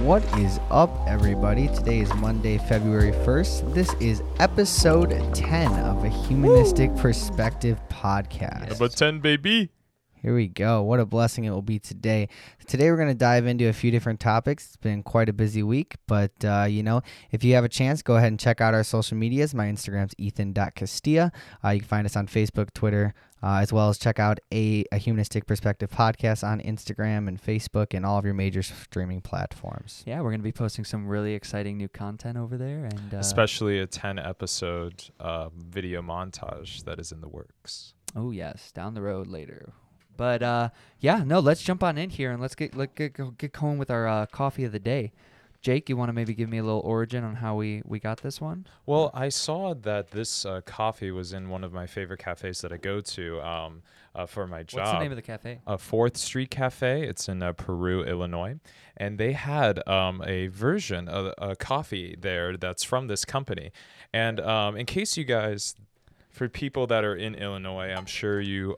What is up, everybody? Today is Monday, February 1st. This is episode 10 of a Humanistic Perspective podcast. Number 10, baby. Here we go. What a blessing it will be today. Today, we're going to dive into a few different topics. It's been quite a busy week, but uh, you know, if you have a chance, go ahead and check out our social medias. My Instagram's ethan.castilla. Uh, you can find us on Facebook, Twitter, uh, as well as check out a, a Humanistic Perspective podcast on Instagram and Facebook and all of your major streaming platforms. Yeah, we're gonna be posting some really exciting new content over there, and uh, Especially a 10 episode uh, video montage that is in the works. oh yes, down the road later. But uh, yeah, no, let's jump on in here and let's get let get, get going with our uh, coffee of the day. Jake, you want to maybe give me a little origin on how we we got this one? Well, I saw that this uh, coffee was in one of my favorite cafes that I go to um, uh, for my job. What's the name of the cafe? uh, Fourth Street Cafe. It's in uh, Peru, Illinois, and they had um, a version of a coffee there that's from this company. And um, in case you guys, for people that are in Illinois, I'm sure you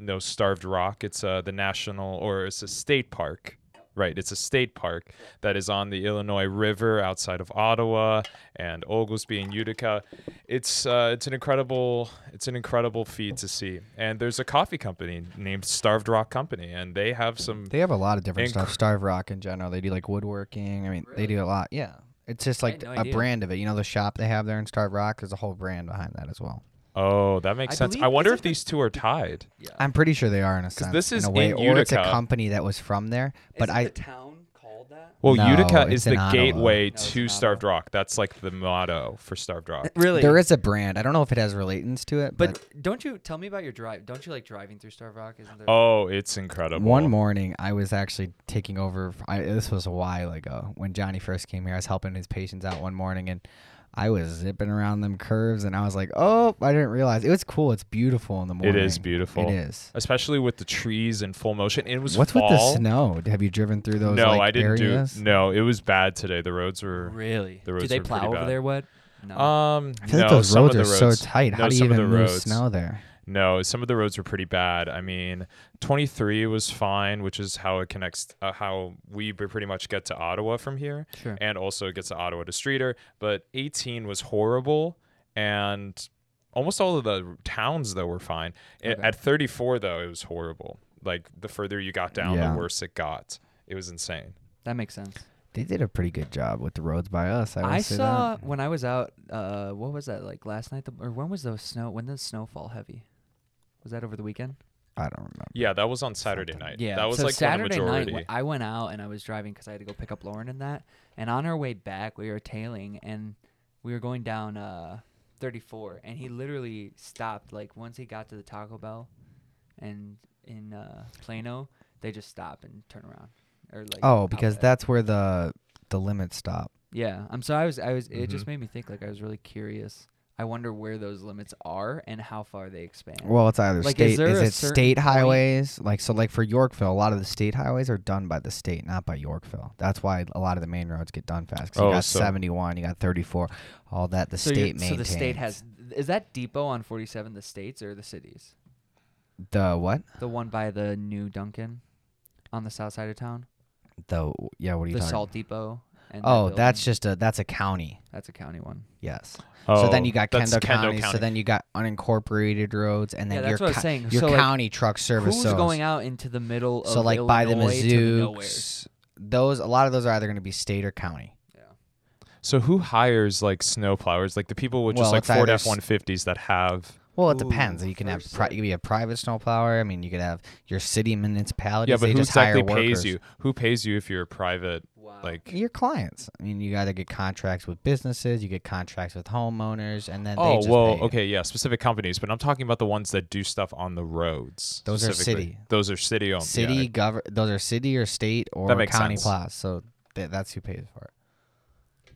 know Starved Rock. It's uh, the national or it's a state park. Right, it's a state park that is on the Illinois River outside of Ottawa and Oglesby and Utica. It's uh, it's an incredible it's an incredible feat to see. And there's a coffee company named Starved Rock Company, and they have some. They have a lot of different Inc- stuff. Starved Rock in general. They do like woodworking. I mean, they do a lot. Yeah. It's just like no a idea. brand of it. You know, the shop they have there in Starved Rock, there's a whole brand behind that as well. Oh, that makes I sense. I wonder if it the- these two are tied. Yeah, I'm pretty sure they are in a sense. this is in a way, in or it's a Utica. company that was from there. But I, town called that. Well, No, Utica it's is in the Ottawa. gateway No, it's to in Starved Rock. That's like the motto for Starved Rock. Really? there is a brand. I don't know if it has relatance to it, But but, don't you tell me about your drive? Don't you like driving through Starved Rock? Isn't there? Oh, it's incredible. one morning I was actually taking over. I, this was a while ago when Johnny first came here. I was helping his patients out one morning and. I was zipping around them curves, and I was like, "Oh, I didn't realize it was cool. It's beautiful in the morning. It is beautiful. It is. especially with the trees in full motion. It was What's fall. with the snow? Have you driven through those? no, like, I didn't areas? do. No, it was bad today. The roads were. Really? The roads Do roads they were plow over bad. there? What? No. Um, I feel no, like those some roads are the so roads, tight. How do you even move roads- snow there? No, some of the roads were pretty bad. I mean, 23 was fine, which is how it connects, uh, how we pretty much get to Ottawa from here, Sure. and also it gets to Ottawa to Streator. But 18 was horrible, and almost all of the towns though were fine. I- Okay. At 34 though, it was horrible. Like the further you got down, Yeah. the worse it got. It was insane. That makes sense. They did a pretty good job with the roads by us. I, I saw that. when I was out. Uh, what was that like last night? The, or when was the snow? When did the snow fall heavy? Was that over the weekend? I don't remember. Yeah, that was on Saturday Something. night. Yeah, that was so like Saturday the night. majority. wh- I went out and I was driving because I had to go pick up Lauren and that. And on our way back, we were tailing and we were going down uh 34, and he literally stopped. Like once he got to the Taco Bell, and in uh, Plano, they just stop and turn around. Or like Oh, because outlet. that's where the the limits stop. Yeah, I'm so I was I was it just Mhm. made me think like I was really curious. I wonder where those limits are and how far they expand. Well, it's either Like, is state. there Is, a it certain state point- highways? Like so, like for Yorkville, a lot of the state highways are done by the state, not by Yorkville. That's why a lot of the main roads get done fast. 'cause Oh, you got so- 71, you got 34, all that the so you're- state so the state has is that depot on 47 the states or the cities? the what? The one by the new Duncan on the south side of town? The yeah. What are you The talking? salt depot? And that Oh, that's just a that's a county. that's a county one. Yes. oh, so then you got that's Kendall, County, County. So then you got unincorporated roads, and then yeah, your that's what I was co- saying. your so like, county truck service. who's so going out into the middle of so like by the Illinois to nowhere? Those a lot of those are either going to be state or county. Yeah. So who hires like snow plowers? Like the people with just Well, like Ford either F s- one fifties that have. Well, it depends. Ooh, You can have first pri- you can be a private snowplower. I mean, you could have your city municipality. Yeah, but they who just exactly pays workers. you? Who pays you if you're a private? Wow. Like Your clients. I mean, you got to get contracts with businesses. You get contracts with homeowners, and then they oh just well, pay okay, yeah, specific companies. But I'm talking about the ones that do stuff on the roads. Those are city. Those are city owned. City Yeah. govern. Those are city or state or county sense. plows. So th- that's who pays for it.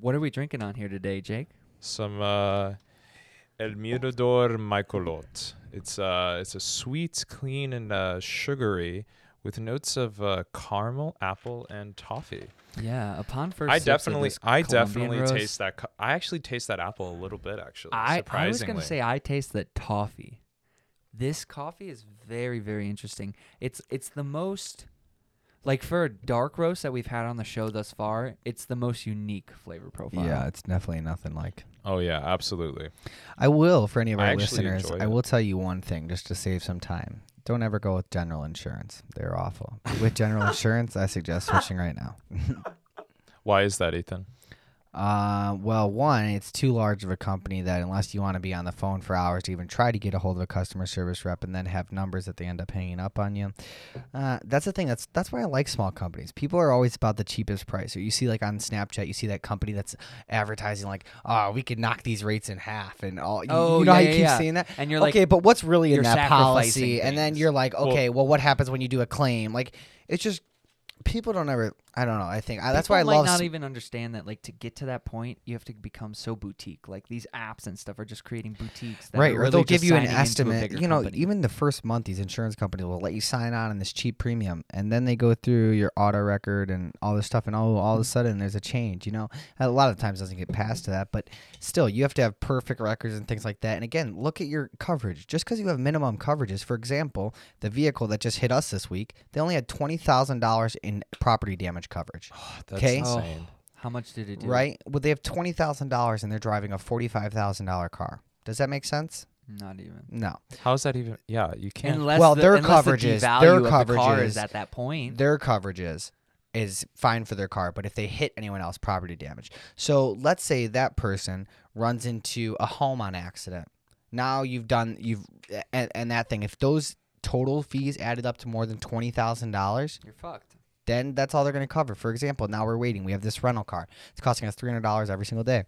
What are we drinking on here today, Jake? Some uh, El Mirador Mycolot. It's uh, it's a sweet, clean, and uh, sugary with notes of uh, caramel, apple, and toffee. Yeah, upon first I sips of definitely, this I Colombian definitely roast, taste that. ca- I actually taste that apple a little bit. Actually, I, I was gonna say I taste that toffee. This coffee is very very interesting. It's it's the most Like for a dark roast that we've had on the show thus far, it's the most unique flavor profile. Yeah, it's definitely nothing like. Oh yeah, absolutely. I will for any of our actually listeners. I will tell you one thing just to save some time. Don't ever go with general insurance. They're awful. with general insurance, I suggest switching right now. Why is that, Ethan? Uh, well, one, it's too large of a company that unless you want to be on the phone for hours to even try to get a hold of a customer service rep and then have numbers that they end up hanging up on you. Uh, that's the thing. That's that's why I like small companies. People are always about the cheapest price. Or you see like on Snapchat, you see that company that's advertising like, oh, we could knock these rates in half and all. You, Oh, you know how you yeah, keep yeah. seeing that. And you're like, okay, but what's really in that policy? And then you're like, Well- okay, well, what happens when you do a claim? Like, it's just people don't ever. I don't know. I think I, that's why I might love. not even understand that like to get to that point you have to become so boutique like these apps and stuff are just creating boutiques that right, or really they'll give you an signing into a estimate. You know, company. even the first month, these insurance companies will let you sign on in this cheap premium, and then they go through your auto record and all this stuff, and all all of a sudden there's a change. You know, a lot of times doesn't get past to that, but still, you have to have perfect records and things like that. And again, look at your coverage. Just because you have minimum coverages, for example, the vehicle that just hit us this week, they only had twenty thousand dollars in property damage coverage. That's 'Kay. Oh, insane. how much did it do Right? Well, they have twenty thousand dollars, and they're driving a forty-five thousand dollar car. Does that make sense? not even No. How's that even? Yeah, you can't. unless Well, the, their unless the coverages- devalue their of the car coverages- is at that point their coverages is fine for their car, but if they hit anyone else, property damage. So let's say that person runs into a home on accident. Now you've done you've and, and that thing. If those total fees added up to more than twenty thousand dollars, you're fucked then that's all they're going to cover. For example, now we're waiting. We have this rental car. It's costing us three hundred dollars every single day.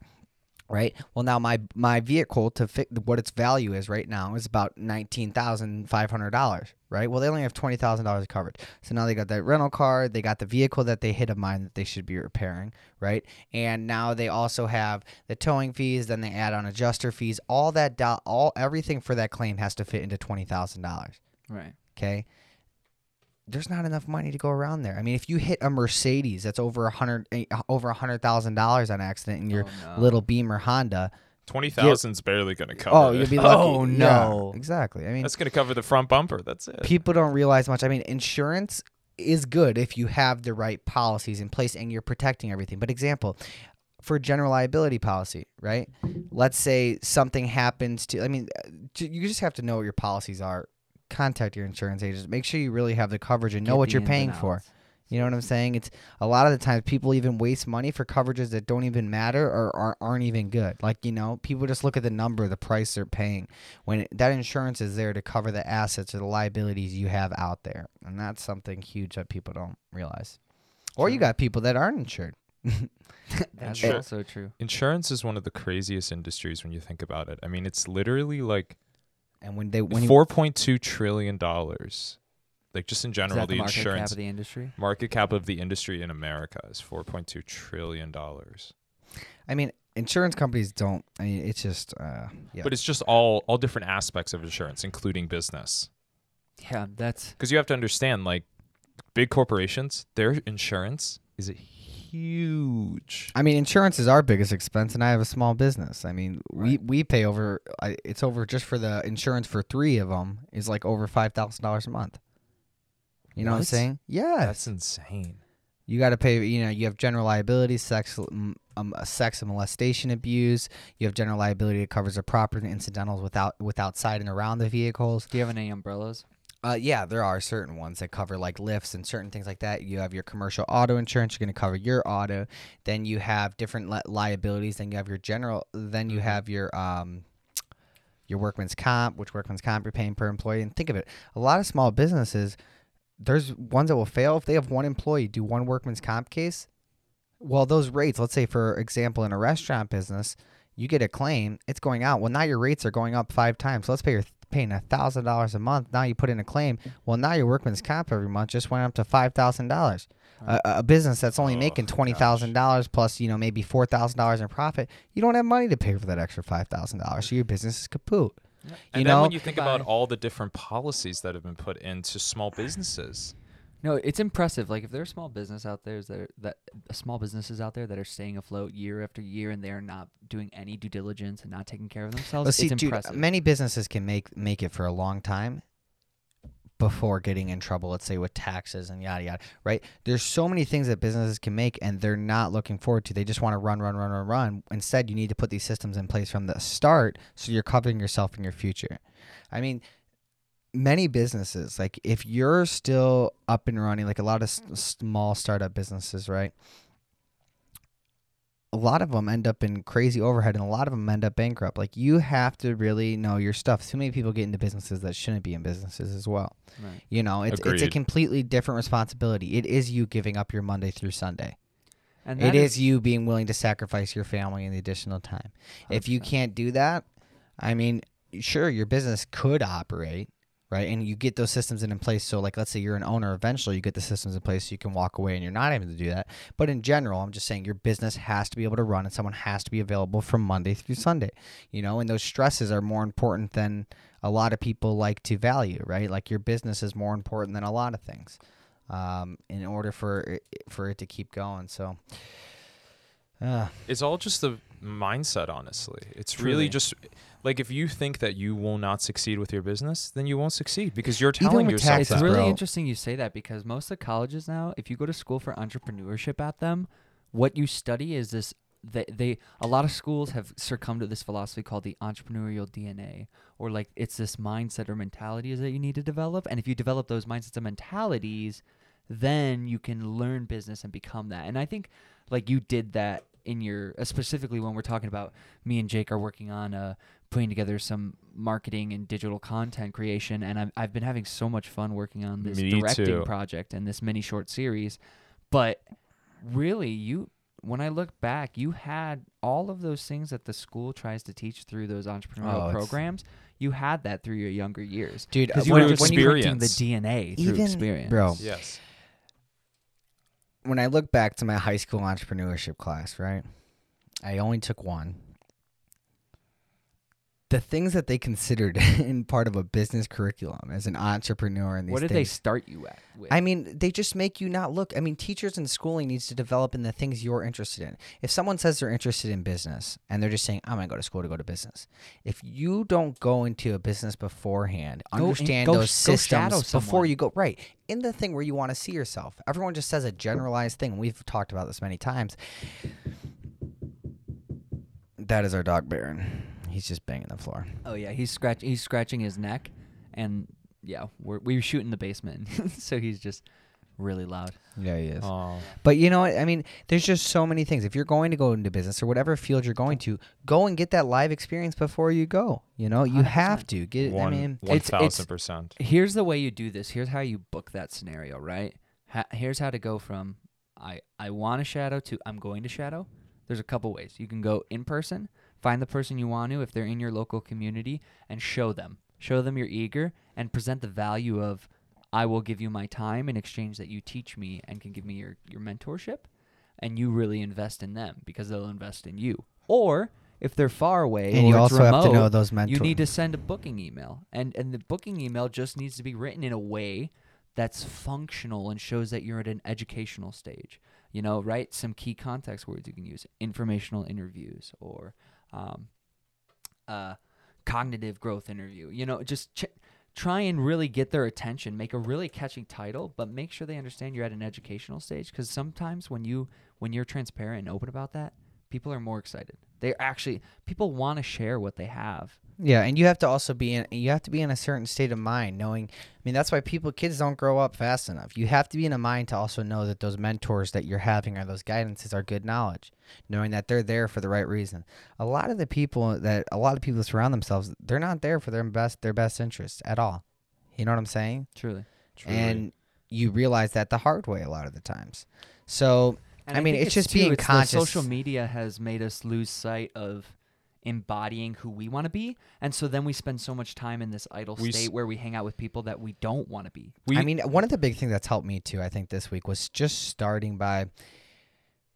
Right. Well, now my my vehicle to fit what its value is right now is about nineteen thousand five hundred dollars. Right. Well, they only have twenty thousand dollars of coverage. So now they got that rental car. They got the vehicle that they hit of mine that they should be repairing. Right. And now they also have the towing fees. Then they add on adjuster fees. All that do- all everything for that claim has to fit into twenty thousand dollars. right Okay. There's not enough money to go around there. I mean, if you hit a Mercedes that's over a hundred eh, over a hundred thousand dollars on accident in your Oh, no. little Beamer Honda, Twenty thousand's barely going to cover. oh, it. you'll be lucky. Oh, Yeah, no. exactly. I mean, That's going to cover the front bumper. That's it. people don't realize much. I mean, insurance is good if you have the right policies in place and you're protecting everything. But example, for general liability policy, right? Let's say something happens to I mean, uh, you just have to know what your policies are. Contact your insurance agents. Make sure you really have the coverage and know Get what you're paying for. You know what I'm saying? It's a lot of the times people even waste money for coverages that don't even matter or are, aren't even good. Like, you know, people just look at the number, the price they're paying when it, that insurance is there to cover the assets or the liabilities you have out there. And that's something huge that people don't realize. Or you got people that aren't insured. that's Sure. also true Insurance is one of the craziest industries when you think about it. I mean, it's literally like And when they when four point two trillion dollars. Like just in general, the, the, market cap insurance of the industry market cap of the industry in America is four point two trillion dollars. I mean, insurance companies don't. I mean, it's just uh, yeah. But it's just all all different aspects of insurance, including business. yeah that's Because you have to understand, like big corporations, their insurance is huge. I mean, insurance is our biggest expense, and I have a small business. I mean, we Right. we pay over. I, it's over just for the insurance for three of them is like over five thousand dollars a month. You know what I'm saying? Yeah, That's insane. you got to pay. You know, you have general liability, sex, um, uh, sex and molestation abuse. You have general liability that covers the property and incidentals without with outside and around the vehicles. do you have any umbrellas Uh, yeah, there are certain ones that cover like lifts and certain things like that. You have your commercial auto insurance. You're going to cover your auto. Then you have different li- liabilities. Then you have your general. Then you have your um, your workman's comp, which workman's comp you're paying per employee. And think of it, a lot of small businesses, there's ones that will fail if they have one employee do one workman's comp case. Well, those rates, let's say for example, in a restaurant business, you get a claim, it's going out. Well, now your rates are going up five times. So let's pay you're paying a thousand dollars a month. Now you put in a claim. Well, now your workman's comp every month just went up to five thousand dollars. A, a business that's only Oh, making twenty thousand dollars plus, you know, maybe four thousand dollars in profit, you don't have money to pay for that extra five thousand dollars. So your business is kaput. And You then know, when you think about all the different policies that have been put into small businesses, No, it's impressive. Like if there are small business out there that are, that uh, small businesses out there that are staying afloat year after year and they're not doing any due diligence and not taking care of themselves, Let's see, it's dude, many businesses can make make it for a long time, before getting in trouble, let's say with taxes and yada yada, right? There's so many things that businesses can make and they're not looking forward to. They just want to run, run, run, run, run. Instead, you need to put these systems in place from the start so you're covering yourself in your future. I mean, many businesses, like if you're still up and running, like a lot of s- small startup businesses, right? a lot of them end up in crazy overhead and a lot of them end up bankrupt. Like you have to really know your stuff. Too many people get into businesses that shouldn't be in businesses as well. Right. You know, it's it's a completely different responsibility. It is you giving up your Monday through Sunday. And It that is you being willing to sacrifice your family and the additional time. If you can't do that, I mean, sure, your business could operate, right? And you get those systems in place. So, like, let's say you're an owner, eventually you get the systems in place so you can walk away and you're not able to do that. But in general, I'm just saying your business has to be able to run and someone has to be available from Monday through Sunday, you know, and those stresses are more important than a lot of people like to value, right? Like, your business is more important than a lot of things um, in order for it, for it to keep going. So, uh, It's all just the mindset, honestly. It's Truly. really just like if you think that you will not succeed with your business, then you won't succeed because you're telling with yourself It's taxes, that. really bro. interesting you say that because most of the colleges now, if you go to school for entrepreneurship at them, what you study is this. They, they a lot of schools have succumbed to this philosophy called the entrepreneurial DNA, or like it's this mindset or mentalities that you need to develop. And if you develop those mindsets and mentalities, then you can learn business and become that. And I think like you did that in your uh, specifically when we're talking about me and Jake are working on uh putting together some marketing and digital content creation and I've, I've been having so much fun working on this Me directing too. project and this mini short series but really you when I look back you had all of those things that the school tries to teach through those entrepreneurial Oh, programs you had that through your younger years dude, because uh, you when- were Through when you were collecting the. DNA through Even- experience bro. Yes. When I look back to my high school entrepreneurship class, right? I only took one. The things that they considered in part of a business curriculum as an entrepreneur and these what did they start you at with? I mean, they just make you not look. I mean, teachers and schooling needs to develop in the things you're interested in. If someone says they're interested in business and they're just saying, "I'm gonna go to school to go to business," if you don't go into a business beforehand, Go in- understand go those sh- go shadow systems before you go right in the thing where you want to see yourself. Everyone just says a generalized thing. We've talked about this many times. That is our dog Baron. He's just banging the floor. Oh yeah, he's scratch he's scratching his neck, and yeah, we're we shoot in the basement, so he's just really loud. Yeah, he is. Oh, But you know what? I mean, there's just so many things. If you're going to go into business or whatever field you're going to, go and get that live experience before you go. You know, you 100%. have to get. I one mean, one it's- it's- thousand percent. Here's the way you do this. Here's how you book that scenario, right? Ha- here's how to go from I I want to shadow to I'm going to shadow. There's a couple ways. You can go in person, find the person you want to if they're in your local community and show them. Show them you're eager and present the value of I will give you my time in exchange that you teach me and can give me your your mentorship and you really invest in them because they'll invest in you. Or if they're far away and you also have to know those mentors. you need to send a booking email, and and the booking email just needs to be written in a way that's functional and shows that you're at an educational stage. You know, write some key context words you can use: informational interviews or um, uh, cognitive growth interview. You know, just ch- try and really get their attention. Make a really catchy title, but make sure they understand you're at an educational stage. Because sometimes when you when you're transparent and open about that, people are more excited. They're actually people want to share what they have. Yeah, and you have to also be in. You have to be in a certain state of mind, knowing. I mean, that's why people, kids, don't grow up fast enough. You have to be in a mind to also know that those mentors that you're having or those guidances are good knowledge, knowing that they're there for the right reason. A lot of the people that a lot of people surround themselves, they're not there for their best their best interests at all. You know what I'm saying? Truly. And you realize that the hard way a lot of the times. So And I mean, think it's just too, being it's the conscious. social media has made us lose sight of embodying who we want to be, and so then we spend so much time in this idle We s- state where we hang out with people that we don't want to be. we I mean, one of the big things that's helped me too, I think, this week was just starting by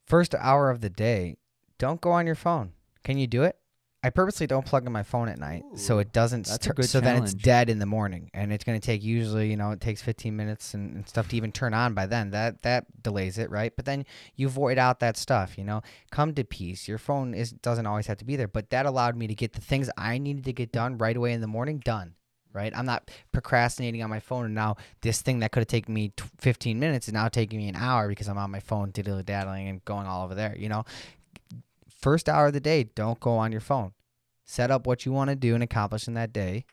first hour of the day. Don't go on your phone. Can you do it? I purposely don't plug in my phone at night, so Ooh, it doesn't. that's a stir- good so then it's dead in the morning, and it's going to take usually, you know, it takes 15 minutes and, and stuff to even turn on. By then, that that delays it, right? But then you void out that stuff, you know. Come to peace. Your phone is doesn't always have to be there, but that allowed me to get the things I needed to get done right away in the morning done right? I'm not procrastinating on my phone and now this thing that could have taken me t- 15 minutes is now taking me an hour because I'm on my phone diddly daddling and going all over there, you know? First hour of the day, don't go on your phone. Set up what you want to do and accomplish in that day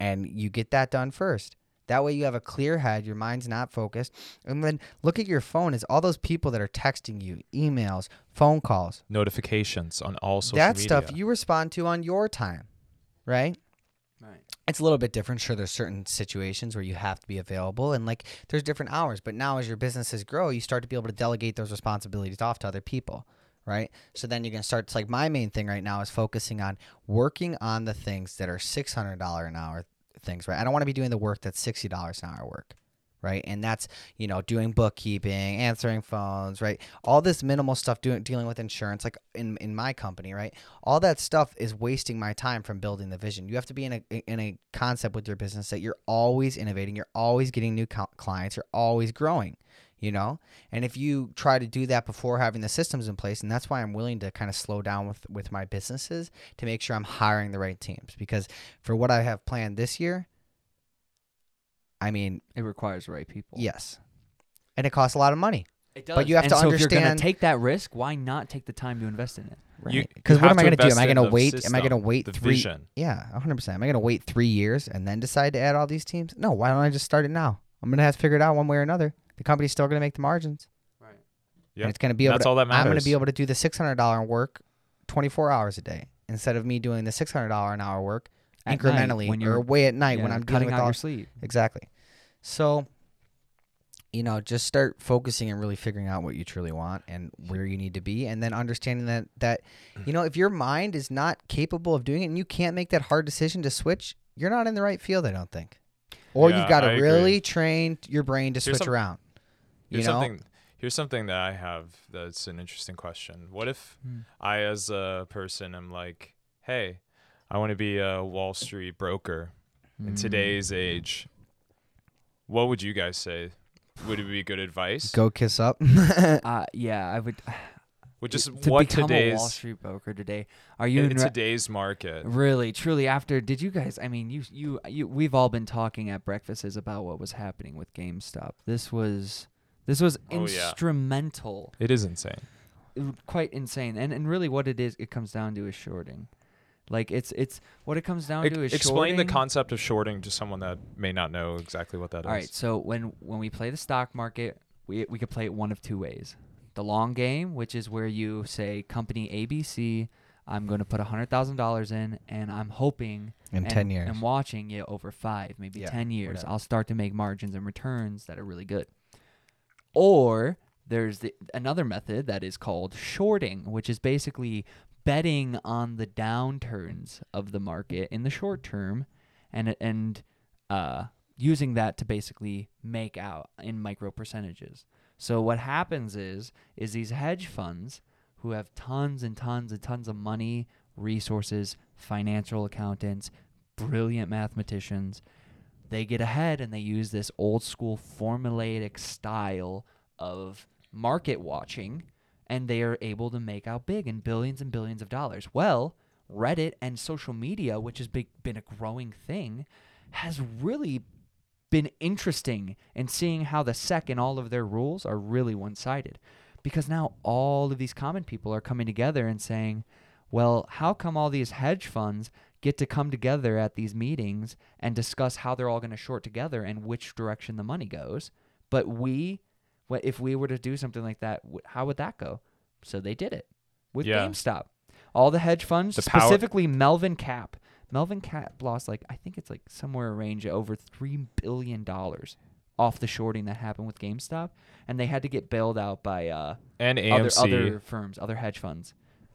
and you get that done first. That way you have a clear head, your mind's not focused. And then look at your phone as all those people that are texting you, emails, phone calls. Notifications on all social that media. stuff you respond to on your time, right? Right. It's a little bit different. Sure, there's certain situations where you have to be available and like there's different hours. But now as your businesses grow, you start to be able to delegate those responsibilities off to other people. Right. So then you can start. It's like my main thing right now is focusing on working on the things that are $600 an hour things, right? I don't want to be doing the work that's $60 an hour work, right? And that's, you know, doing bookkeeping, answering phones, right? All this minimal stuff doing dealing with insurance like in in my company, right? All that stuff is wasting my time from building the vision. You have to be in a in a concept with your business that you're always innovating, you're always getting new co- clients, you're always growing you know? And if you try to do that before having the systems in place and that's why i'm willing to kind of slow down with with my businesses to make sure i'm hiring the right teams. Because for what i have planned this year i mean It requires the right people. yes. And it costs a lot of money. It does. But you have and to so if you're gonna understand- take that risk, why not take the time to invest in it? You- right because what am i going to do? Am i going to the wait? Am i going to wait three vision. yeah 100% am i going to wait three years and then decide to add all these teams? No why don't i just start it now? I'm going to have to figure it out one way or another the company's still going to make the margins Right. Yeah, and it's going to be able that's to, all that matters. I'm going to be able to do the $600 work 24 hours a day instead of me doing the $600 an hour work At night, incrementally when you're way at night when I'm cutting with out all your sleep. exactly. So, you know, just start focusing and really figuring out what you truly want and where you need to be, and then understanding that that you know if your mind is not capable of doing it and you can't make that hard decision to switch, you're not in the right field. I don't think, or Yeah, you've got to really train your brain to Here's switch some- around. You Here's know, something. Here's something that I have that's an interesting question. What if Hmm. I, as a person, am like, hey, I want to be a Wall Street broker Hmm. in today's age? What would you guys say? Would it be good advice? go kiss up. Uh, yeah, I would. Would just to what become a today's Wall Street broker today? Are you in in re- today's market? really, truly? After did you guys? I mean, you, you, you. We've all been talking at breakfasts about what was happening with GameStop. This was, this was Oh, yeah. instrumental. It is insane. it quite insane. And and really, what it is, it comes down to is shorting. Like it's it's what it comes down Ex- to is explain the concept of shorting to someone that may not know exactly what that is. All right, so when when we play the stock market, we we could play it one of two ways. The long game, which is where you say company ABC, I'm going to put hundred thousand dollars in, and I'm hoping in and, ten years. and watching it over five, maybe Yeah, ten years, whatever. I'll start to make margins and returns that are really good. Or there's the, another method that is called shorting, which is basically betting on the downturns of the market in the short term, and and uh, using that to basically make out in micro percentages. So what happens is is these hedge funds who have tons and tons and tons of money, resources, financial accountants, brilliant mathematicians, they get ahead and they use this old school formulaic style of market watching and they are able to make out big in billions and billions of dollars. Well, Reddit and social media, which has been a growing thing, has really been interesting in seeing how the SEC and all of their rules are really one sided. Because now all of these common people are coming together and saying, well, how come all these hedge funds get to come together at these meetings and discuss how they're all going to short together and which direction the money goes? But we, what if we were to do something like that, how would that go? So they did it with Yeah. GameStop. All the hedge funds, The power- specifically Melvin Cap. Melvin Cap lost like I think it's like somewhere a range of over three billion dollars off the shorting that happened with GameStop, and they had to get bailed out by uh, And other AMC. other firms, other hedge funds.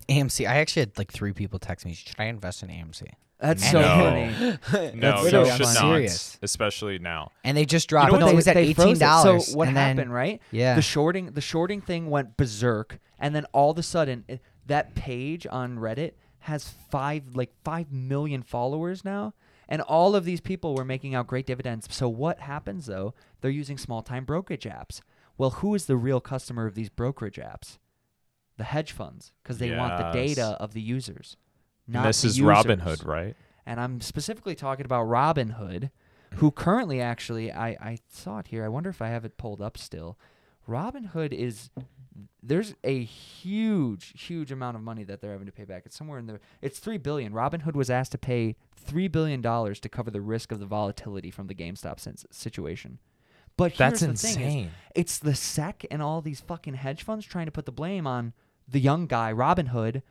AMC. I actually had like three people text me. Should I invest in AMC? That's And so No. funny. no, That's you so should not. serious. Especially now. And they just dropped. know no, what it was at eighteen dollars. So what and happened, Then, right? yeah. The shorting, the shorting thing went berserk, and then all of a sudden, it, that page on Reddit has five, like five million followers now, and all of these people were making out great dividends. So what happens though? They're using small-time brokerage apps. Well, who is the real customer of these brokerage apps? The hedge funds, because they want the Yes. data of the users. And Not this the is users. Robinhood, right? and I'm specifically talking about Robinhood, who currently actually I I saw it here. I wonder if I have it pulled up still. Robinhood is there's a huge huge amount of money that they're having to pay back. It's somewhere in the it's 3 billion. Robinhood was asked to pay 3 billion dollars to cover the risk of the volatility from the GameStop sin- situation. But That's here's the thing is, insane. it's the SEC and all these fucking hedge funds trying to put the blame on the young guy, Robinhood.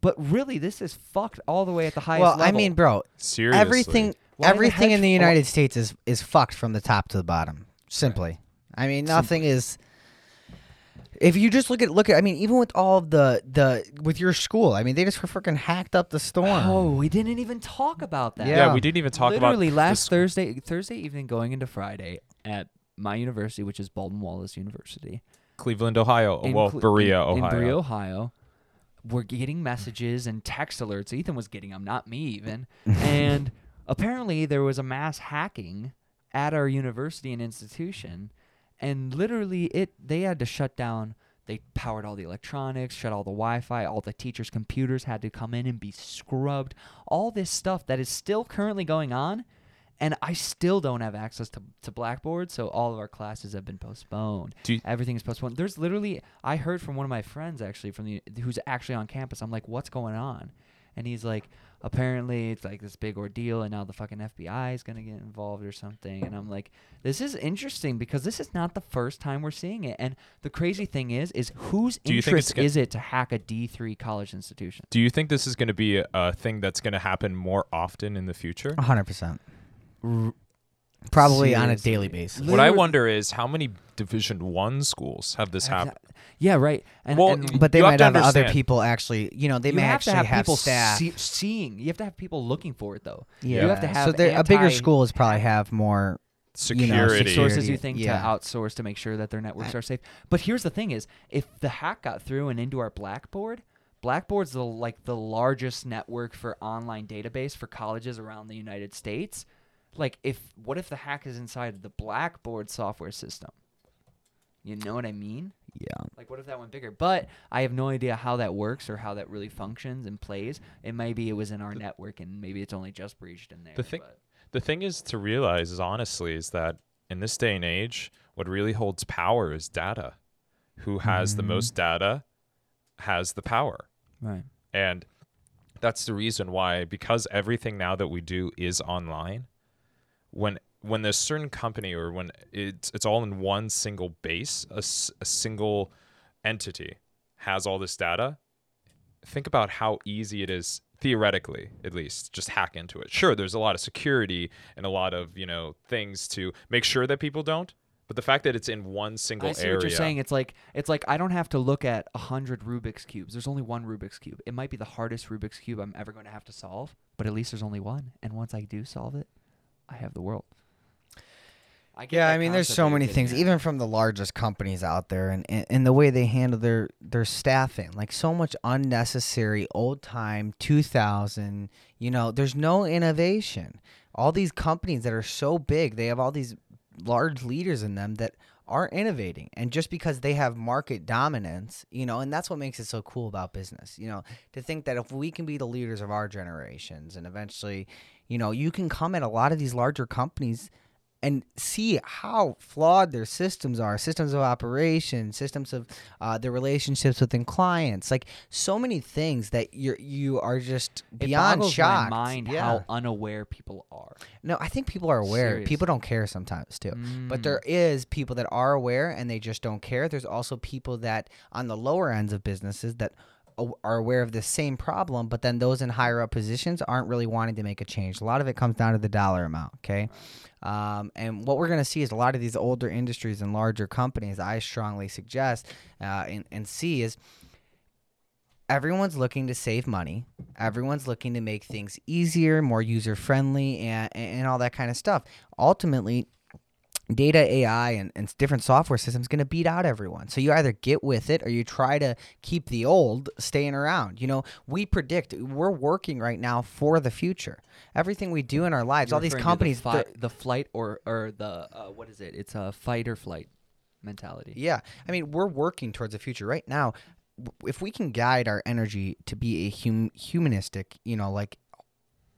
But really, this is fucked all the way at the highest well, level. I mean, bro, Seriously. everything Why everything hedge in the fu- United States is is fucked from the top to the bottom. Simply. I mean, nothing is if you just look at look at I mean, even with all of the the with your school, I mean, they just were freaking hacked up the storm. Oh, we didn't even talk about that. Yeah, Yeah. we didn't even talk Literally about Literally last Thursday, Thursday evening, going into Friday at my university, which is Baldwin Wallace University, Cleveland, Ohio. in well, Cle- Berea, Ohio. in Berea, Ohio. We're getting messages and text alerts. Ethan was getting them, not me even. and apparently, there was a mass hacking at our university and institution, and literally, it they had to shut down. They powered all the electronics, shut all the Wi-Fi. All the teachers' computers had to come in and be scrubbed. All this stuff that is still currently going on, and I still don't have access to, to Blackboard, so all of our classes have been postponed. Do you- Everything is postponed. There's literally I heard from one of my friends actually from the who's actually on campus. I'm like, what's going on? And he's like, apparently it's like this big ordeal, and now the fucking FBI is gonna get involved or something. And I'm like, this is interesting because this is not the first time we're seeing it. And the crazy thing is, is whose Do you think it's interest gonna- is it to hack a D3 college institution? Do you think this is going to be a, a thing that's going to happen more often in the future? 100%. Probably on a Seriously. daily basis. What I Literally- wonder is how many Division One schools have this happen. Yeah, right. And, Well, and But they You have might to have other understand. people actually, you know, they you may have actually to have, have people staff. see- seeing. You have to have people looking for it though. Yeah. You have to have so there- a bigger anti- schools probably have more Security. You know, sources you think yeah. to outsource to make sure that their networks are safe. But here's the thing: is if the hack got through and into our Blackboard, Blackboard's the like the largest network for online database for colleges around the United States. Like, if what if the hack is inside the Blackboard software system? You know what I mean? yeah. Like, what if that went bigger? But I have no idea how that works or how that really functions and plays. It maybe it was in our network and maybe it's only just breached in there. The thing- but- The thing is to realize is honestly is that in this day and age, what really holds power is data. Who has the Mhm. most data has the power. right. And that's the reason why because everything now that we do is online, when when there's a certain company or when it's it's all in one single base, a single entity has all this data, think about how easy it is theoretically at least just hack into it. Sure, there's a lot of security and a lot of, you know, things to make sure that people don't, but the fact that it's in one single I see area what you're saying. It's like it's like I don't have to look at a hundred Rubik's cubes. There's only one Rubik's cube. It might be the hardest Rubik's cube I'm ever going to have to solve, but at least there's only one. And once I do solve it, I have the world. I get Yeah, I mean, there's so many things, even from the largest companies out there, and, and, and the way they handle their their staffing, like so much unnecessary old time 2000. You know, there's no innovation. All these companies that are so big, they have all these large leaders in them that aren't innovating, and just because they have market dominance, you know, and that's what makes it so cool about business. You know, to think that if we can be the leaders of our generations, and eventually, you know, you can come at a lot of these larger companies and see how flawed their systems are systems of operation systems of uh, their relationships within clients like so many things that you're you are just beyond boggles shocked my mind yeah. how unaware people are. no i think people are aware Serious. people don't care sometimes too but Mm. there is people that are aware and they just don't care there's also people that on the lower ends of businesses that are aware of the same problem but then those in higher up positions aren't really wanting to make a change. A lot of it comes down to the dollar amount okay? Um, and what we're going to see is a lot of these older industries and larger companies i strongly suggest uh, and, and see is everyone's looking to save money. Everyone's looking to make things easier more user friendly and, and all that kind of stuff. Ultimately data ai and, and different software systems going to beat out everyone so you either get with it or you try to keep the old staying around you know we predict we're working right now for the future everything we do in our lives You're all these companies the, fi- the flight or or the uh, what is it? It's a fight or flight mentality. Yeah. I mean, we're working towards the future right now. If we can guide our energy to be a hum- humanistic, you know, like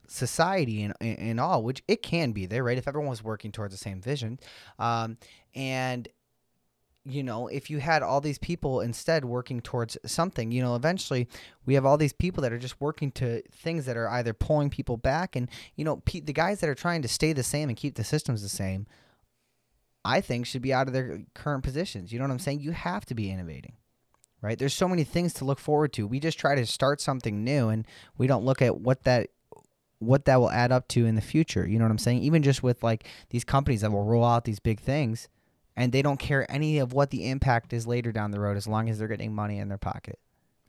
society and, and, all, which it can be there, right? If everyone was working towards the same vision. Um, and you know, if you had all these people instead working towards something, you know, eventually we have all these people that are just working to things that are either pulling people back. And, you know, pe- the guys that are trying to stay the same and keep the systems the same, I think should be out of their current positions. You know what I'm saying? You have to be innovating, right? There's so many things to look forward to. We just try to start something new and we don't look at what that what that will add up to in the future. You know what I'm saying? Even just with like these companies that will roll out these big things and they don't care any of what the impact is later down the road as long as they're getting money in their pocket.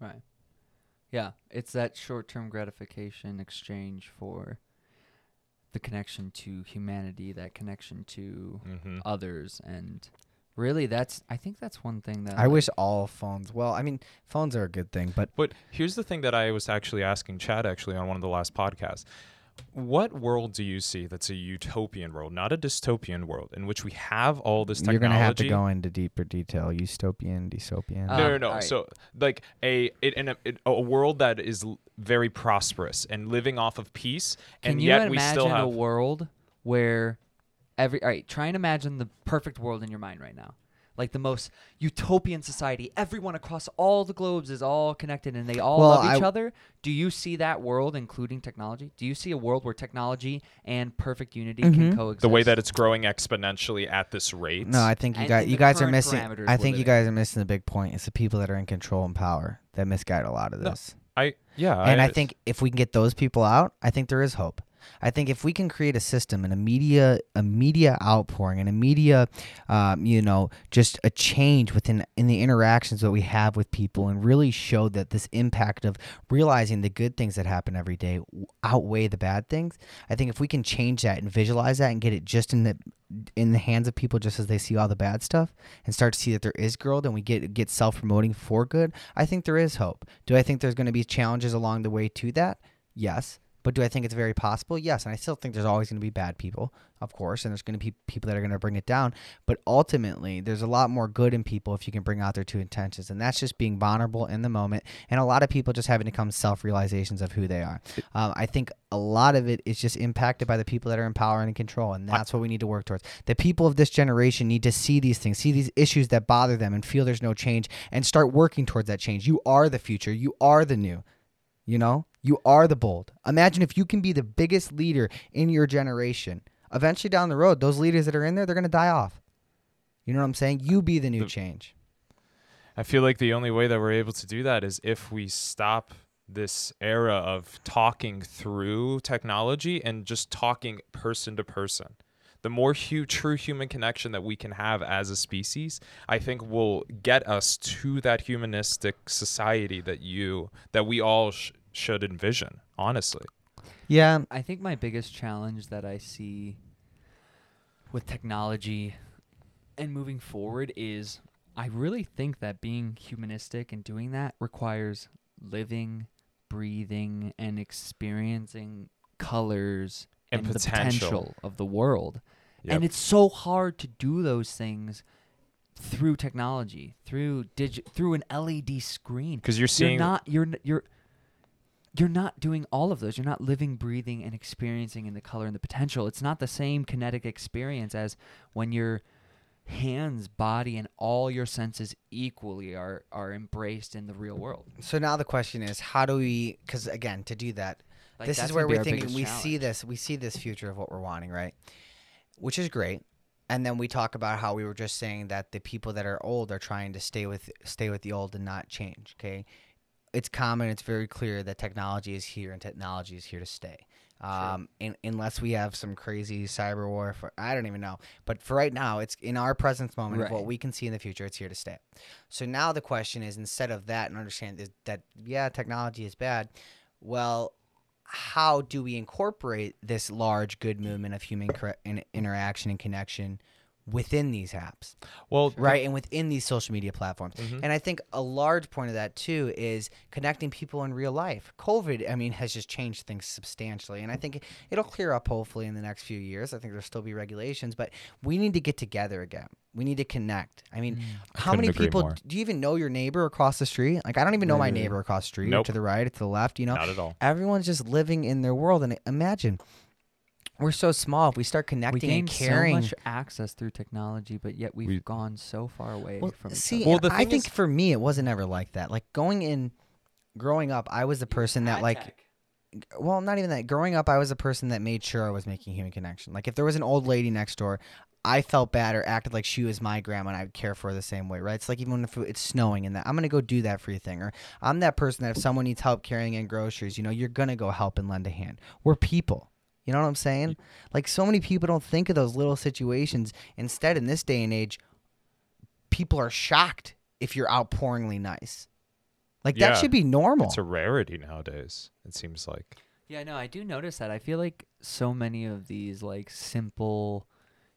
Right. Yeah, it's that short-term gratification exchange for the connection to humanity, that connection to hmm others, and really, that's I think that's one thing that I like, wish all phones. Well, I mean, phones are a good thing, but But here's the thing that I was actually asking Chad actually on one of the last podcasts. What world do you see that's a utopian world, not a dystopian world, in which we have all this technology? you're gonna have to go into deeper detail. Utopian, dystopian. Uh, No, no, no. alright. So, like a it, in a, it, a world that is l- very prosperous and living off of peace, Can and you yet we imagine still have a world where every all right, try and imagine the perfect world in your mind right now. Like the most utopian society, everyone across all the globes is all connected and they all Well, love each I- other. Do you see that world, including technology? Do you see a world where technology and perfect unity can Mhm. coexist? the way that it's growing exponentially at this rate. no, I think you And guys you guys are missing. I think you guys are missing the big point. It's the people that are in control and power that misguide a lot of No, this. I yeah, and I think if we can get those people out, I think there is hope. I think if we can create a system and a media a media outpouring and a media, um, you know, just a change within in the interactions that we have with people and really show that this impact of realizing the good things that happen every day outweigh the bad things. I think if we can change that and visualize that and get it just in the in the hands of people just as they see all the bad stuff and start to see that there is growth and we get get self promoting for good, I think there is hope. Do I think there's going to be challenges along the way to that? Yes. But do I think it's very possible? Yes. And I still think there's always going to be bad people, of course, and there's going to be people that are going to bring it down. But ultimately, there's a lot more good in people if you can bring out their true intentions. And that's just being vulnerable in the moment. And a lot of people just having to come self realizations of who they are. Um, I think a lot of it is just impacted by the people that are in power and in control. And that's what we need to work towards. The people of this generation need to see these things, see these issues that bother them, and feel there's no change and start working towards that change. You are the future, you are the new. You know, you are the bold. Imagine if you can be the biggest leader in your generation. Eventually, down the road, those leaders that are in there, they're going to die off. You know what I'm saying? You be the new The- change. I feel like the only way that we're able to do that is if we stop this era of talking through technology and just talking person to person. The more hu- true human connection that we can have as a species, I think will get us to that humanistic society that you that we all sh- should envision. Honestly, Yeah, I think my biggest challenge that I see with technology and moving forward is I really think that being humanistic and doing that requires living, breathing, and experiencing colors And the potential. potential of the world. Yep. And it's so hard to do those things through technology, through digi- through an LED screen because you're seeing you're not you're you're you're not doing all of those. You're not living, breathing, and experiencing in the color and the potential. It's not the same kinetic experience as when your hands, body, and all your senses equally are are embraced in the real world. So now the question is, how do we? Because again, to do that, Like, this is where we're thinking. We see this. We see this future of what we're wanting, right? Which is great. And then we talk about how we were just saying that the people that are old are trying to stay with stay with the old and not change. Okay, it's common. It's very clear that technology is here and technology is here to stay. Um, in, unless we have some crazy cyber warfare, I don't even know. But for right now, it's in our presence moment of what we can see in the future. It's here to stay. So now the question is, instead of that, and understand is that yeah, technology is bad. Well, how do we incorporate this large good movement of human cor- in- interaction and connection within these apps, well, right, and within these social media platforms? Mhm. And I think a large point of that too is connecting people in real life. COVID, I mean, has just changed things substantially, and I think it'll clear up hopefully in the next few years. I think there'll still be regulations, but we need to get together again. We need to connect. I mean, Mm. how couldn't many people more. do you even know your neighbor across the street? Like I don't even know my neighbor across the street, or Nope. to the right, to the left. You know, Not at all. everyone's just living in their world. And imagine, we're so small. If we start we connecting and gained caring, so much access through technology, but yet we've We- gone so far away well, from see. Well, the I thing think for me, it wasn't ever like that. Like going in, growing up, I was the person that like well, not even that. Growing up, I was a person that made sure I was making human connection. Like if there was an old lady next door, I felt bad or acted like she was my grandma and I would care for her the same way, right? It's like even if it's snowing and that I'm gonna go do that for you thing, or I'm that person that if someone needs help carrying in groceries, you know, you're gonna go help and lend a hand. We're people. You know what I'm saying? Like so many people don't think of those little situations. Instead, in this day and age, people are shocked if you're outpouringly nice. Like Yeah. that should be normal. It's a rarity nowadays. It seems like. Yeah, no, I do notice that. I feel like so many of these like simple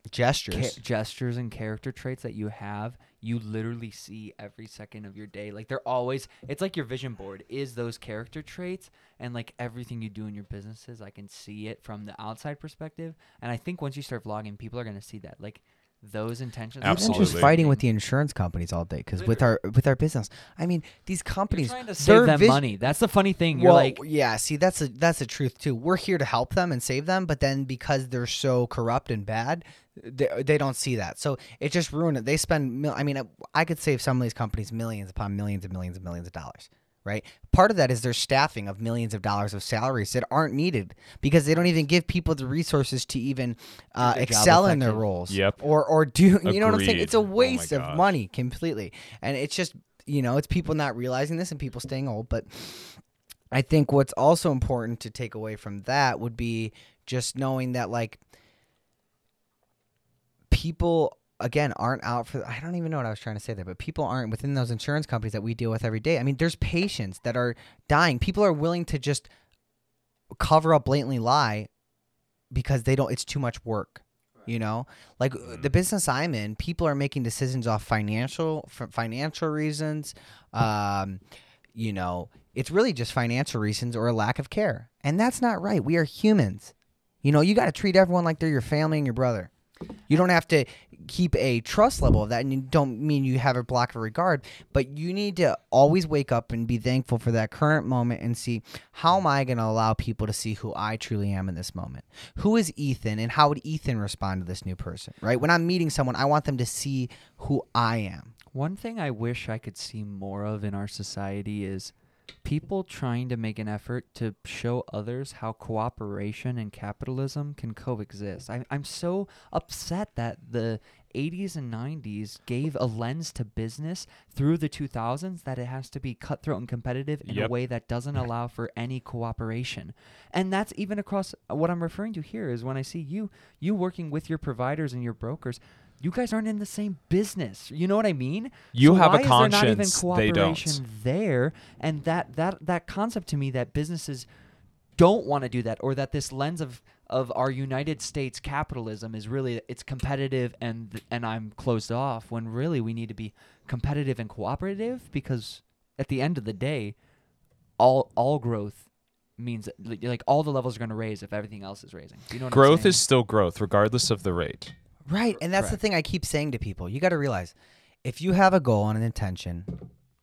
Gestures. ca- gestures and character traits that you have, you literally see every second of your day. Like they're always it's like your vision board is those character traits and like everything you do in your businesses, I can see it from the outside perspective. And I think once you start vlogging, people are going to see that. Like those intentions are Even just fighting with the insurance companies all day because with our with our business, I mean, these You're companies trying to their save them vis- money. That's the funny thing. You're well, like yeah, see, that's a that's the truth too. We're here to help them and save them, but then because they're so corrupt and bad, they, they don't see that. So it just ruined it. They spend, mil- I mean, I could save some of these companies millions upon millions and millions and millions of dollars. Right. Part of that is their staffing of millions of dollars of salaries that aren't needed because they don't even give people the resources to even uh, excel in their roles. Yep. Or or do you know what I'm saying? It's a Oh waste of money completely, and it's just you know it's people not realizing this and people staying old, but. I think what's also important to take away from that would be just knowing that like people again aren't out for I don't even know what I was trying to say there, but people aren't within those insurance companies that we deal with every day. I mean, there's patients that are dying. People are willing to just cover up blatantly lie because they don't it's too much work. You know, like uh, the business I'm in, people are making decisions off financial for financial reasons. Um, you know, it's really just financial reasons or a lack of care. And that's not right. We are humans. You know, you got to treat everyone like they're your family and your brother. You don't have to keep a trust level of that, and you don't mean you have a block of regard, but you need to always wake up and be thankful for that current moment and see how am I going to allow people to see who I truly am in this moment? Who is Ethan, and how would Ethan respond to this new person, right? When I'm meeting someone, I want them to see who I am. One thing I wish I could see more of in our society is people trying to make an effort to show others how cooperation and capitalism can coexist. I, I'm so upset that the 80s and 90s gave a lens to business through the 2000s that it has to be cutthroat and competitive in Yep. a way that doesn't allow for any cooperation. And that's even across what I'm referring to here is when I see you you working with your providers and your brokers you guys aren't in the same business. You know what I mean? You So have a why is there not even conscience, they don't. cooperation there, and that that that concept to me that businesses don't want to do that, or that this lens of of our United States capitalism is really it's competitive and and I'm closed off. When really we need to be competitive and cooperative because at the end of the day, all all growth means that, like- all the levels are going to raise if everything else is raising. You know what I'm Growth is still growth, regardless of the rate. Right. And that's the thing I keep saying to people. You got to realize if you have a goal and an intention,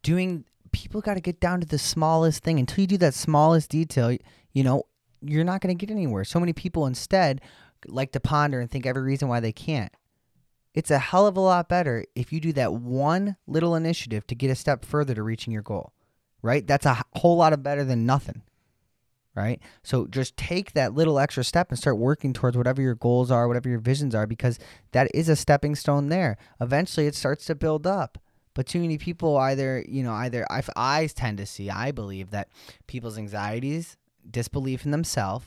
doing people got to get down to the smallest thing. Until you do that smallest detail, you know, you're not going to get anywhere. So many people instead like to ponder and think every reason why they can't. It's a hell of a lot better if you do that one little initiative to get a step further to reaching your goal. Right? That's a whole lot of better than nothing right? So just take that little extra step and start working towards whatever your goals are, whatever your visions are, because that is a stepping stone there. Eventually, it starts to build up. But too many people either, you know, either I, I tend to see, I believe that people's anxieties, disbelief in themselves,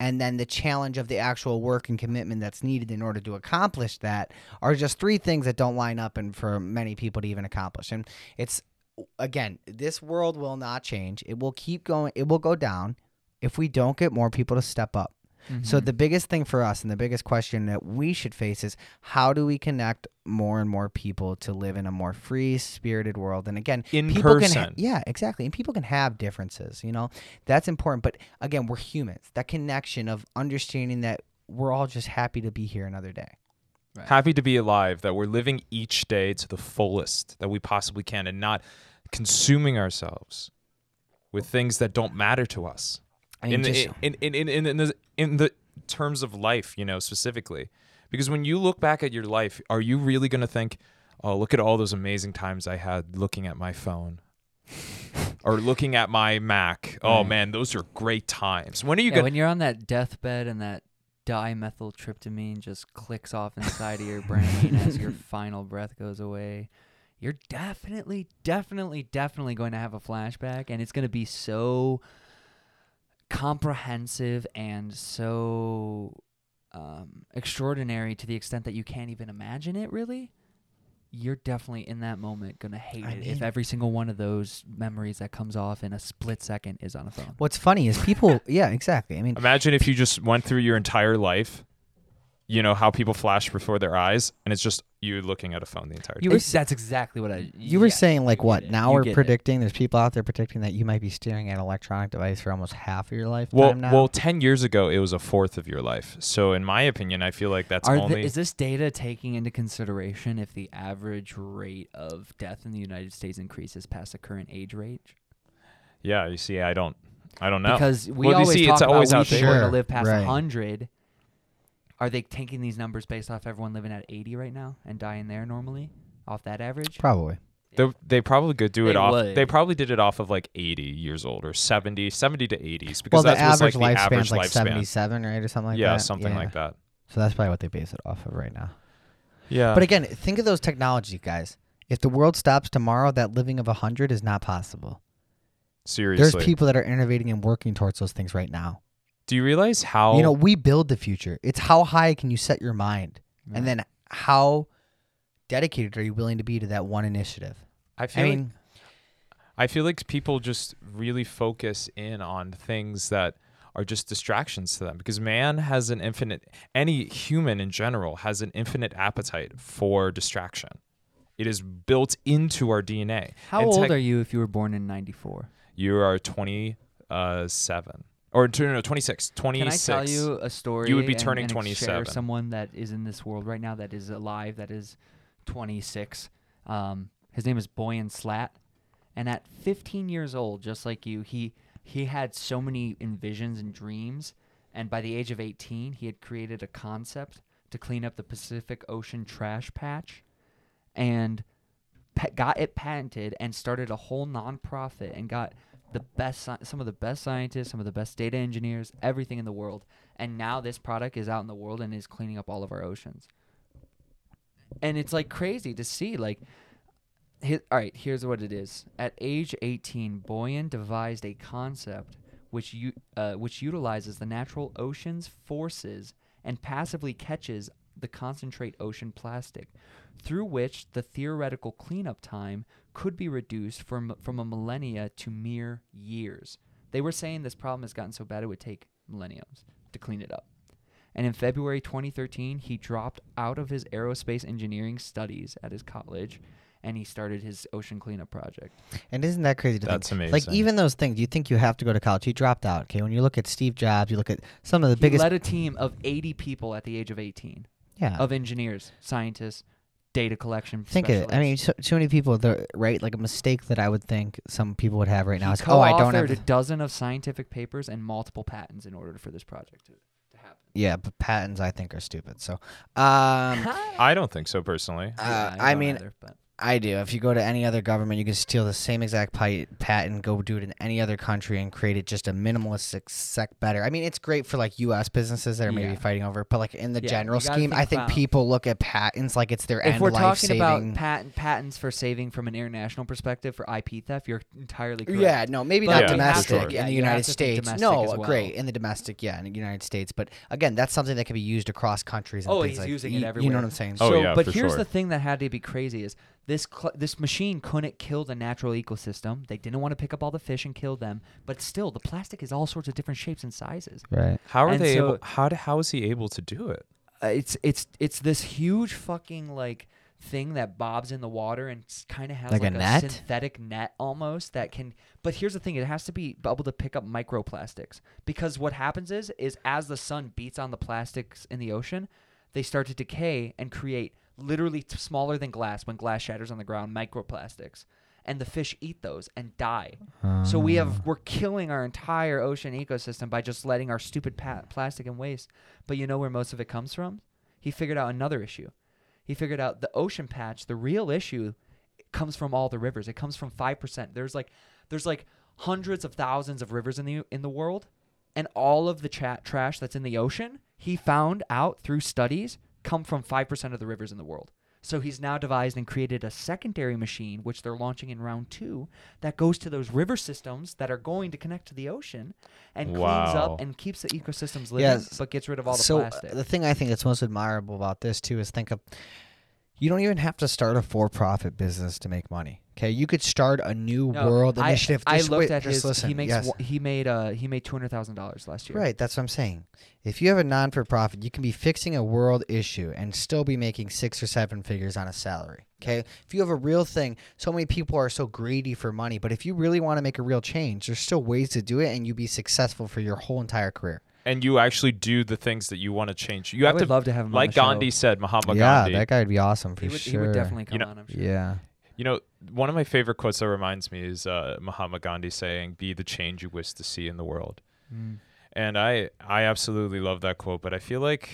and then the challenge of the actual work and commitment that's needed in order to accomplish that are just three things that don't line up and for many people to even accomplish. And it's again, this world will not change. It will keep going. It will go down if we don't get more people to step up. So Mhm. the biggest thing for us and the biggest question that we should face is how do we connect more and more people to live in a more free spirited world? And again, In people can ha- person. yeah, exactly. And people can have differences, you know. That's important, but again, we're humans. That connection of understanding that we're all just happy to be here another day. Right. happy to be alive, that we're living each day to the fullest that we possibly can and not consuming ourselves with things that don't matter to us. In, the, just- in, in, in, in, in, the, in the terms of life, you know, specifically. Because when you look back at your life, are you really going to think, oh, look at all those amazing times I had looking at my phone? or looking at my Mac. Oh Right. man, those are great times. When are you Yeah, going when you're on that deathbed and that dimethyltryptamine just clicks off inside of your brain as your final breath goes away, you're definitely, definitely, definitely going to have a flashback, and it's going to be so comprehensive and so um, extraordinary to the extent that you can't even imagine it. Really, you're definitely in that moment going to hate I it mean- if every single one of those memories that comes off in a split second is on a phone. What's funny is people. yeah, exactly. I mean, Imagine if you just went through your entire life, you know, how people flash before their eyes, and it's just you looking at a phone the entire You time. were, that's exactly what I. you were yeah, saying like what? it. Now You we're get it. predicting. There's people out there predicting that you might be staring at an electronic device for almost half of your life. well, now. well, 10 years ago, it was a fourth of your life. So, in my opinion, I feel like that's Are the- only. is this data taking into consideration if the average rate of death in the United States increases past the current age range? yeah, you see, I don't. I don't know. Because we Well, always see, talk it's about always we out there. we're going Sure, to live past right. hundred. Are they taking these numbers based off everyone living at 80 right now and dying there normally off that average? Probably. They, they probably could do it They off. would. They probably did it off of like 80 years old or 70, 70 to 80s because Well, the that's average like the lifespan's average like lifespan. 77, right, or something like yeah, that. something like that. So that's probably what they base it off of right now. Yeah. But again, think of those technologies, guys. If the world stops tomorrow, that living of 100 is not possible. seriously, There's people that are innovating and working towards those things right now. Do you realize how You know, we build the future. It's how high can you set your mind? Right. And then how dedicated are you willing to be to that one initiative? I feel I like mean, I feel like people just really focus in on things that are just distractions to them because man has an infinite any human in general has an infinite appetite for distraction. It is built into our DNA. How And old tech- are you if you were born in 94? You are 27 or no, no 26. 26. Can I tell you a story? You would be and- turning and share 27. someone that is in this world right now that is alive that is 26. Um, his name is Boyan Slat, and at 15 years old, just like you, he he had so many envisions and dreams, and by the age of 18, he had created a concept to clean up the Pacific Ocean trash patch, and got it patented and started a whole nonprofit and got the best some of the best scientists, some of the best data engineers, everything in the world. And now this product is out in the world and is cleaning up all of our oceans. And it's like crazy to see like hi- all right, here's what it is. At age 18, Boyan devised a concept which u- uh, which utilizes the natural ocean's forces and passively catches the concentrate ocean plastic, through which the theoretical cleanup time could be reduced from from a millennia to mere years. They were saying this problem has gotten so bad it would take millenniums to clean it up. And in February 2013, he dropped out of his aerospace engineering studies at his college and he started his ocean cleanup project. and isn't that crazy to That's think? amazing. Like even those things, you think you have to go to college. He dropped out. Okay, when you look at Steve Jobs, you look at some of the he biggest. led a team of 80 people at the age of 18 yeah. of engineers, scientists, data collection Think of it. I mean, so, so many people, right? Like a mistake that I would think some people would have right now he is, oh, I don't have. a dozen of scientific papers and multiple patents in order for this project to, to happen. Yeah, but patents I think are stupid. So, um, I don't think so personally. Uh, Yeah, I don't mean, either, but- I do. If you go to any other government, you can steal the same exact pi- patent, go do it in any other country, and create it just a minimalistic sec better. I mean, it's great for like U.S. businesses that are maybe Yeah. fighting over, it, but like in the Yeah, general scheme, think I think about- people look at patents like it's their if end we're talking saving. about patent patents for saving from an international perspective for IP theft, you're entirely correct. Yeah, no, maybe But not Yeah, domestic sure. in the you United States. No, well. great in the domestic, yeah, in the United States. But again, that's something that can be used across countries. And Oh, things he's like, using you, it You know what I'm saying? Oh, so, yeah, but for here's sure. the thing that had to be crazy is this cl- this machine couldn't kill the natural ecosystem. They didn't want to pick up all the fish and kill them, but still, the plastic is all sorts of different shapes and sizes. right. How are And they so- able how do, how is he able to do it? Uh, it's it's it's this huge fucking like thing that bobs in the water and kind of has Like like, a net? synthetic net almost that can but here's the thing it has to be able to pick up microplastics because what happens is is as the sun beats on the plastics in the ocean they start to decay and create literally t- smaller than glass when glass shatters on the ground, microplastics. And the fish eat those and die. So we Ah. have we're killing our entire ocean ecosystem by just letting our stupid pa- plastic and waste. But you know where most of it comes from? He figured out another issue. He figured out the ocean patch. The real issue comes from all the rivers. It comes from five percent. There's like there's like hundreds of thousands of rivers in the in the world, and all of the chat trash that's in the ocean, he found out through studies, come from five percent of the rivers in the world. So he's now devised and created a secondary machine, which they're launching in round two, that goes to those river systems that are going to connect to the ocean and cleans up and keeps the ecosystems living, Yes. but gets rid of all the so uh, plastic. the thing I think that's most admirable about this too is think of you don't even have to start a for-profit business to make money. Okay, you could start a new No, world I- initiative. I, Just looked wait- at just his. listen. he makes. yes. He made. Uh. He made two hundred thousand dollars last year. Right, that's what I'm saying. If you have a non-for-profit, you can be fixing a world issue and still be making six or seven figures on a salary. Okay, if you have a real thing, so many people are so greedy for money, but if you really want to make a real change, there's still ways to do it, and you'd be successful for your whole entire career. and you actually do the things that you want to change. You I have would to, love to have him. like on the show. Gandhi said, Mahatma yeah, Gandhi. that guy would be awesome for He would, sure. he would definitely come You know- on. I'm sure. Yeah. You know, one of my favorite quotes that reminds me is uh, Mahatma Gandhi saying, "Be the change you wish to see in the world." Mm. And I I absolutely love that quote, but I feel like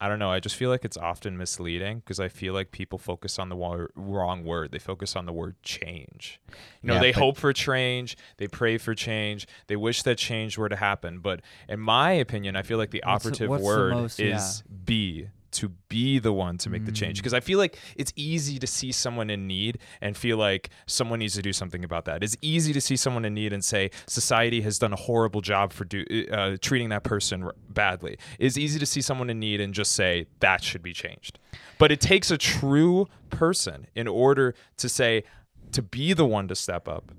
I don't know, I just feel like it's often misleading because I feel like people focus on the wa- wrong word. They focus on the word change. You know, Yeah, they hope for change, they pray for change, they wish that change were to happen, but in my opinion, I feel like the What's operative what's the word most- is be to be the one to make the change Mm. because I feel like it's easy to see someone in need and feel like someone needs to do something about that. It's easy to see someone in need and say society has done a horrible job for do, uh, treating that person r- badly. It's easy to see someone in need and just say that should be changed. But it takes a true person in order to say to be the one to step up,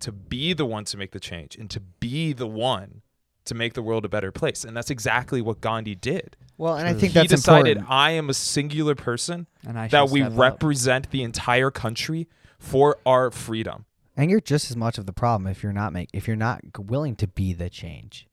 to be the one to make the change, and to be the one to make the world a better place. And that's exactly what Gandhi did Well, and I True. think he that's decided important. I am a singular person And I that we step up. represent the entire country for our freedom. And you're just as much of the problem if you're not make if you're not willing to be the change.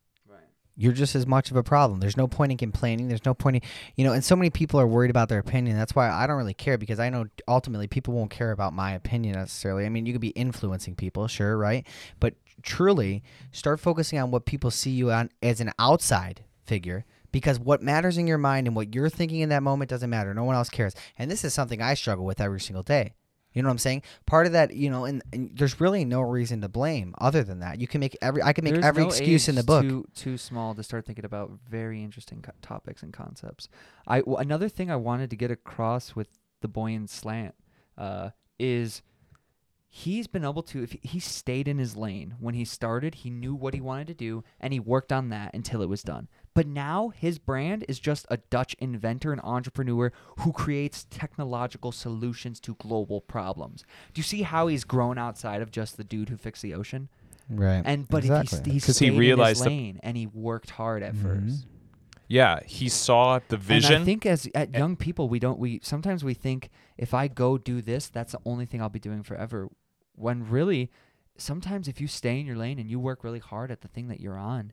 You're just as much of a problem. There's no point in complaining. There's no point in, you know, and so many people are worried about their opinion. That's why I don't really care because I know ultimately people won't care about my opinion necessarily. I mean, you could be influencing people, sure, right? But truly start focusing on what people see you on as an outside figure because what matters in your mind and what you're thinking in that moment doesn't matter. No one else cares. And this is something I struggle with every single day. You know what I'm saying? Part of that, you know, and, and there's really no reason to blame other than that. You can make every I can make There's every no excuse in the book. Too too small to start thinking about very interesting co- topics and concepts. I w- another thing I wanted to get across with the Boyan Slat uh, is he's been able to if he- he stayed in his lane when he started he knew what he wanted to do and he worked on that until it was done but now his brand is just a dutch inventor and entrepreneur who creates technological solutions to global problems do you see how he's grown outside of just the dude who fixed the ocean Right. and but exactly. if he, he 'Cause he stayed realized in his lane and he worked hard at Mhm. first. Yeah, he saw the vision. And I think as at young people, we don't we sometimes we think if I go do this, that's the only thing I'll be doing forever. When really, sometimes if you stay in your lane and you work really hard at the thing that you're on,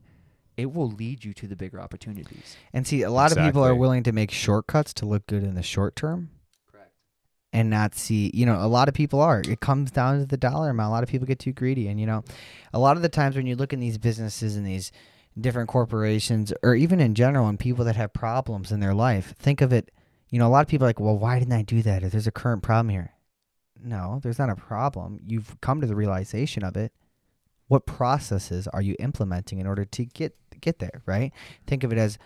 it will lead you to the bigger opportunities. And see, a lot of people are willing to make shortcuts to look good in the short term Correct. and not see, you know, a lot of people are. It comes down to the dollar amount. A lot of people get too greedy. And, you know, a lot of the times when you look in these businesses and these different corporations, or even in general, and people that have problems in their life, think of it, you know, a lot of people are like, well, why didn't I do that? Or there's a current problem here. No, there's not a problem. You've come to the realization of it. What processes are you implementing in order to get get there, right? Think of it as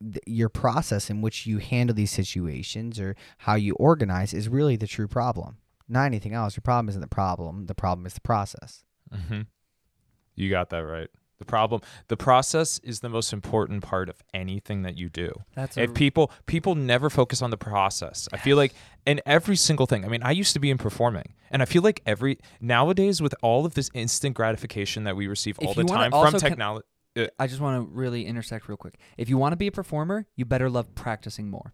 th- your process in which you handle these situations or how you organize is really the true problem. Not anything else. Your problem isn't the problem. The problem is the process. hmm You got that right. The problem, the process is the most important part of anything that you do. That's If people people never focus on the process, I feel like in every single thing. I mean, I used to be in performing, and I feel like every nowadays with all of this instant gratification that we receive If all the time from con- technology. I just want to really intersect real quick. If you want to be a performer, you better love practicing more.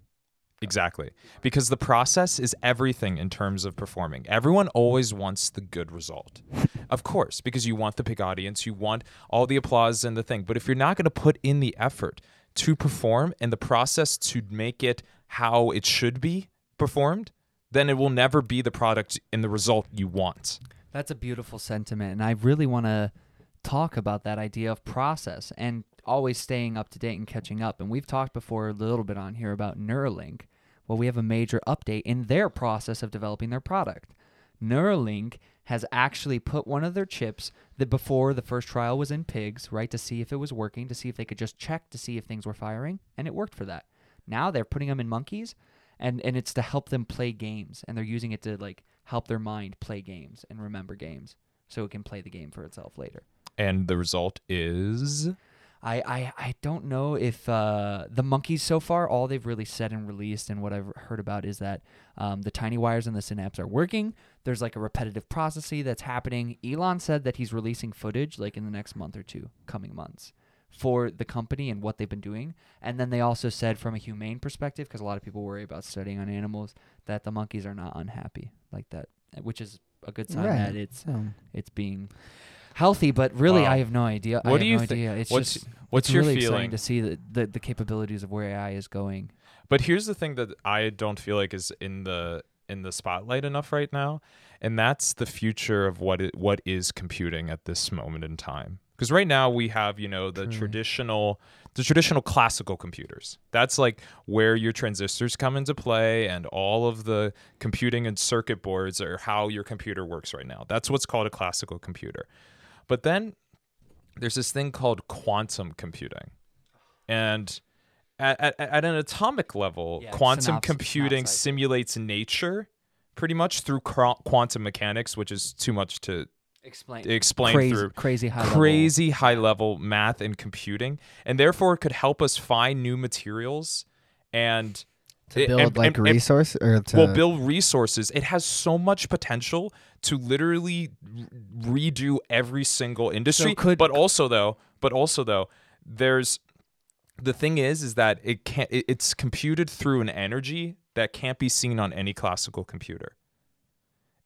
Exactly. Because the process is everything in terms of performing. Everyone always wants the good result. Of course, because you want the big audience, you want all the applause and the thing. But if you're not going to put in the effort to perform and the process to make it how it should be performed, then it will never be the product and the result you want. That's a beautiful sentiment, and I really want to talk about that idea of process and always staying up to date and catching up. And we've talked before a little bit on here about Neuralink. Well, we have a major update in their process of developing their product. Neuralink has actually put one of their chips that before the first trial was in pigs, right, to see if it was working, to see if they could just check to see if things were firing, and it worked for that. Now they're putting them in monkeys, and and it's to help them play games, and they're using it to like help their mind play games and remember games, so it can play the game for itself later. And the result is I, I, I don't know if uh, the monkeys so far, all they've really said and released and what I've heard about is that um, the tiny wires in the synapse are working. There's like a repetitive processing that's happening. Elon said that he's releasing footage like in the next month or two, coming months, for the company and what they've been doing. And then they also said from a humane perspective, because a lot of people worry about studying on animals, that the monkeys are not unhappy like that, which is a good sign Right. that it's So, it's being healthy. But really, Wow. I have no idea. I What have do you no thi- idea. It's what's just what's it's your really exciting feeling? to see the, the the capabilities of where AI is going. But here's the thing that I don't feel like is in the in the spotlight enough right now, and that's the future of what it, what is computing at this moment in time. Because right now we have you know the Truly. traditional the traditional classical computers. That's like where your transistors come into play, and all of the computing and circuit boards are how your computer works right now. That's what's called a classical computer. But then there's this thing called quantum computing, and at, at, at an atomic level, Yeah, quantum computing synopsize it. simulates nature pretty much through qu- quantum mechanics, which is too much to Explain. explain crazy, through crazy high level. crazy high level math and computing, and therefore it could help us find new materials and to build and- like and- resource or to well build resources. It has so much potential to literally redo every single industry. Could- but also though but also though there's the thing is is that it can't it, it's computed through an energy that can't be seen on any classical computer.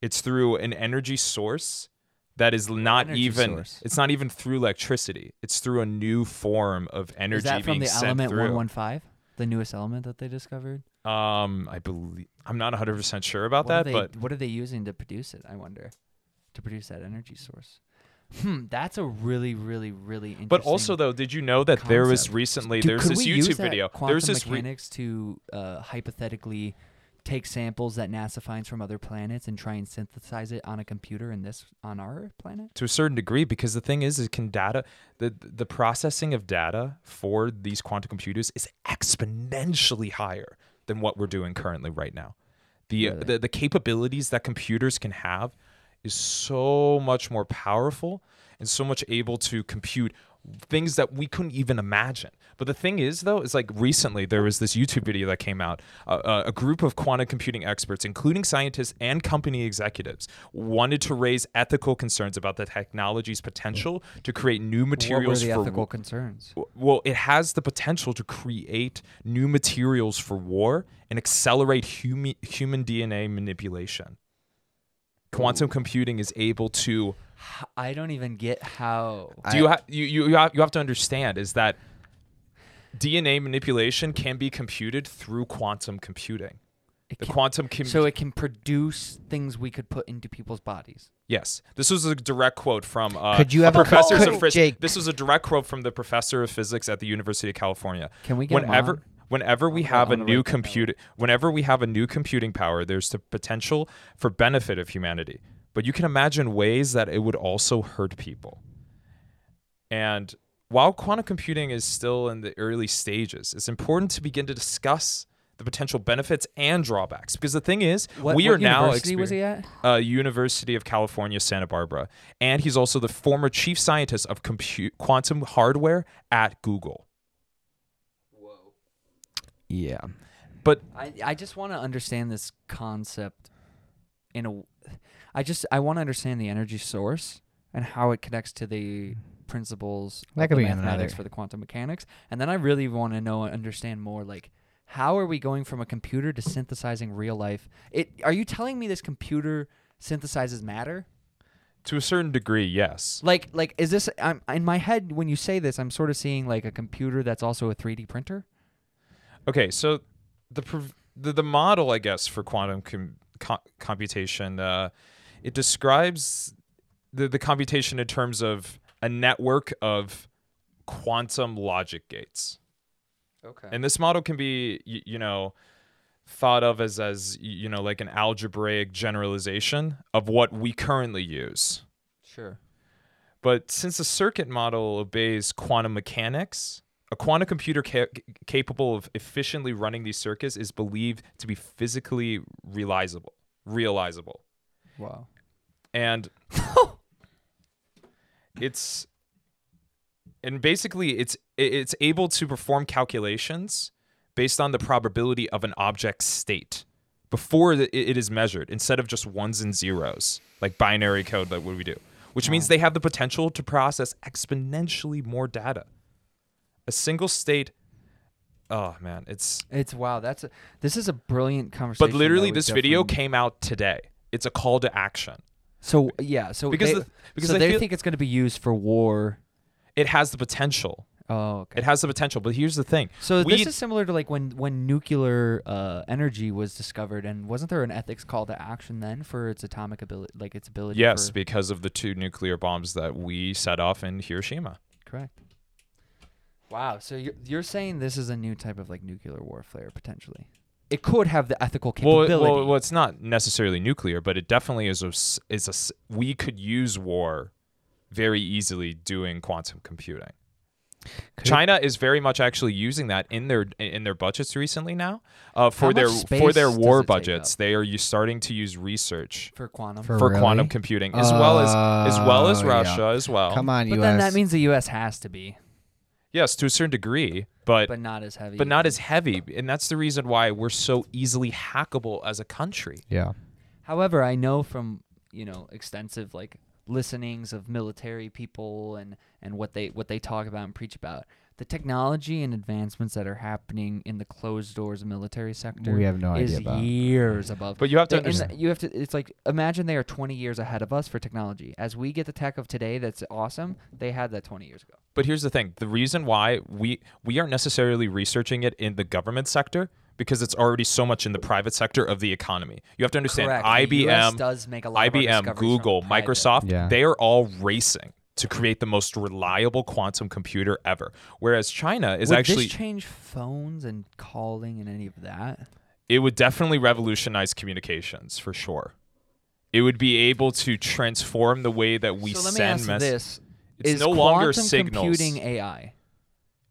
It's through an energy source that is not energy even source? it's not even through electricity. It's through a new form of energy Is that from the element one one five, the newest element that they discovered? Um i believe i'm not 100% sure about what that they, but what are they using to produce it? I wonder, to produce that energy source. Hmm, that's a really, really, really interesting. But also, though, did you know that there was recently Dude, there's this YouTube video. Quantum There's this re- mechanics to uh, hypothetically take samples that NASA finds from other planets and try and synthesize it on a computer in this on our planet. to a certain degree because the thing is, is can data the the processing of data for these quantum computers is exponentially higher than what we're doing currently right now. The Really? the, the capabilities that computers can have is so much more powerful and so much able to compute things that we couldn't even imagine. But the thing is, though, is like recently there was this YouTube video that came out. Uh, uh, a group of quantum computing experts, including scientists and company executives, wanted to raise ethical concerns about the technology's potential to create new What were materials the for ethical concerns? well, it has the potential to create new materials for war and accelerate humi- human DNA manipulation. Quantum computing is able to. I don't even get how. Do you, ha- you you you have, you have to understand is that DNA manipulation can be computed through quantum computing. It The can- quantum com- so it can produce things we could put into people's bodies. Yes, this was a direct quote from. Uh, Could you a ever- professors could- of physics? Jake. This was a direct quote from the professor of physics at the University of California. Can we get him whenever on? whenever we have a I'm gonna new write that down. computer whenever we have a new computing power there's the potential for benefit of humanity but you can imagine ways that it would also hurt people and while quantum computing is still in the early stages it's important to begin to discuss the potential benefits and drawbacks because the thing is What, we what are now university was he at? uh, University of California, Santa Barbara, and he's also the former chief scientist of compute quantum hardware at Google. Whoa. Yeah. But I, I just want to understand this concept in a I just I want to understand the energy source and how it connects to the principles That of could the be mathematics another- for the quantum mechanics. And then I really want to know and understand more like how are we going from a computer to synthesizing real life? It are you telling me this computer synthesizes matter? To a certain degree, yes. like like is this I'm in my head when you say this I'm sort of seeing like a computer that's also a 3D printer? Okay, so the prov- the, the model, I guess, for quantum com- co- computation, uh, it describes the the computation in terms of a network of quantum logic gates. Okay. And this model can be, y- you know, thought of as as you know like an algebraic generalization of what we currently use. sure. But since the circuit model obeys quantum mechanics, a quantum computer ca- capable of efficiently running these circuits is believed to be physically realizable. Realizable. Wow. And it's and basically it's it's able to perform calculations based on the probability of an object's state before it is measured instead of just ones and zeros like binary code like what we do which means they have the potential to process exponentially more data a single state oh man it's It's wow. That's a, this is a brilliant conversation. but literally this video came out today it's a call to action So yeah. So because they, the, because so I they think it's going to be used for war. it has the potential Oh, okay. It has the potential, but here's the thing. So We- this is similar to like when when nuclear uh, energy was discovered, and wasn't there an ethics call to action then for its atomic ability, like its ability? Yes, for, because of the two nuclear bombs that we set off in Hiroshima. correct. Wow. So you're you're saying this is a new type of like nuclear warfare potentially? It could have the ethical Well, capability. well, well, it's not necessarily nuclear, but it definitely is a s- is a s- we could use war very easily doing quantum computing. Could China is very much actually using that in their in their budgets recently now. Uh, for their for their war does it take budgets, they are u- starting to use research for quantum. For for really? quantum computing as well as as well as Oh, yeah. Russia as well. Come on, but U.S. then that means the U.S. has to be, Yes, to a certain degree, but but not as heavy. but not as heavy, and that's the reason why we're so easily hackable as a country. yeah. However, I know from you know extensive like listenings of military people and and what they what they talk about and preach about the technology and advancements that are happening in the closed doors military sector We have no is idea about. years mm. above. But you have to They- and understand. the- you have to. It's like imagine they are 20 years ahead of us for technology. As we get the tech of today, that's awesome. They had that 20 years ago. But here's the thing: the reason why we we aren't necessarily researching it in the government sector because it's already so much in the private sector of the economy. You have to understand Correct. The US IBM, does make a lot of our IBM, discoveries from Google, private. Microsoft, Yeah. they are all racing to create the most reliable quantum computer ever. Whereas China is Would actually this change phones and calling and any of that? it would definitely revolutionize communications for sure. It would be able to transform the way that we so send messages. It's Is no longer quantum signals. computing AI?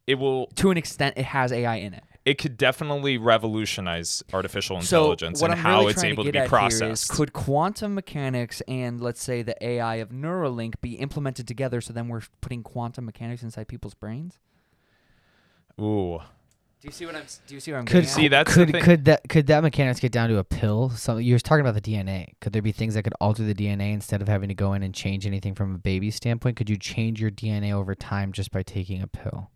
It will. To an extent, it has AI in it. It could definitely revolutionize artificial intelligence what and I'm how really it's able to to, be at here is, processed. could quantum mechanics and let's say the AI of Neuralink be implemented together? So then we're putting quantum mechanics inside people's brains. Ooh, Do you see what I'm? Do you see what I'm Could see at? that's could could that could that mechanics get down to a pill? So you were talking about the DNA. Could there be things that could alter the DNA instead of having to go in and change anything from a baby standpoint? Could you change your DNA over time just by taking a pill?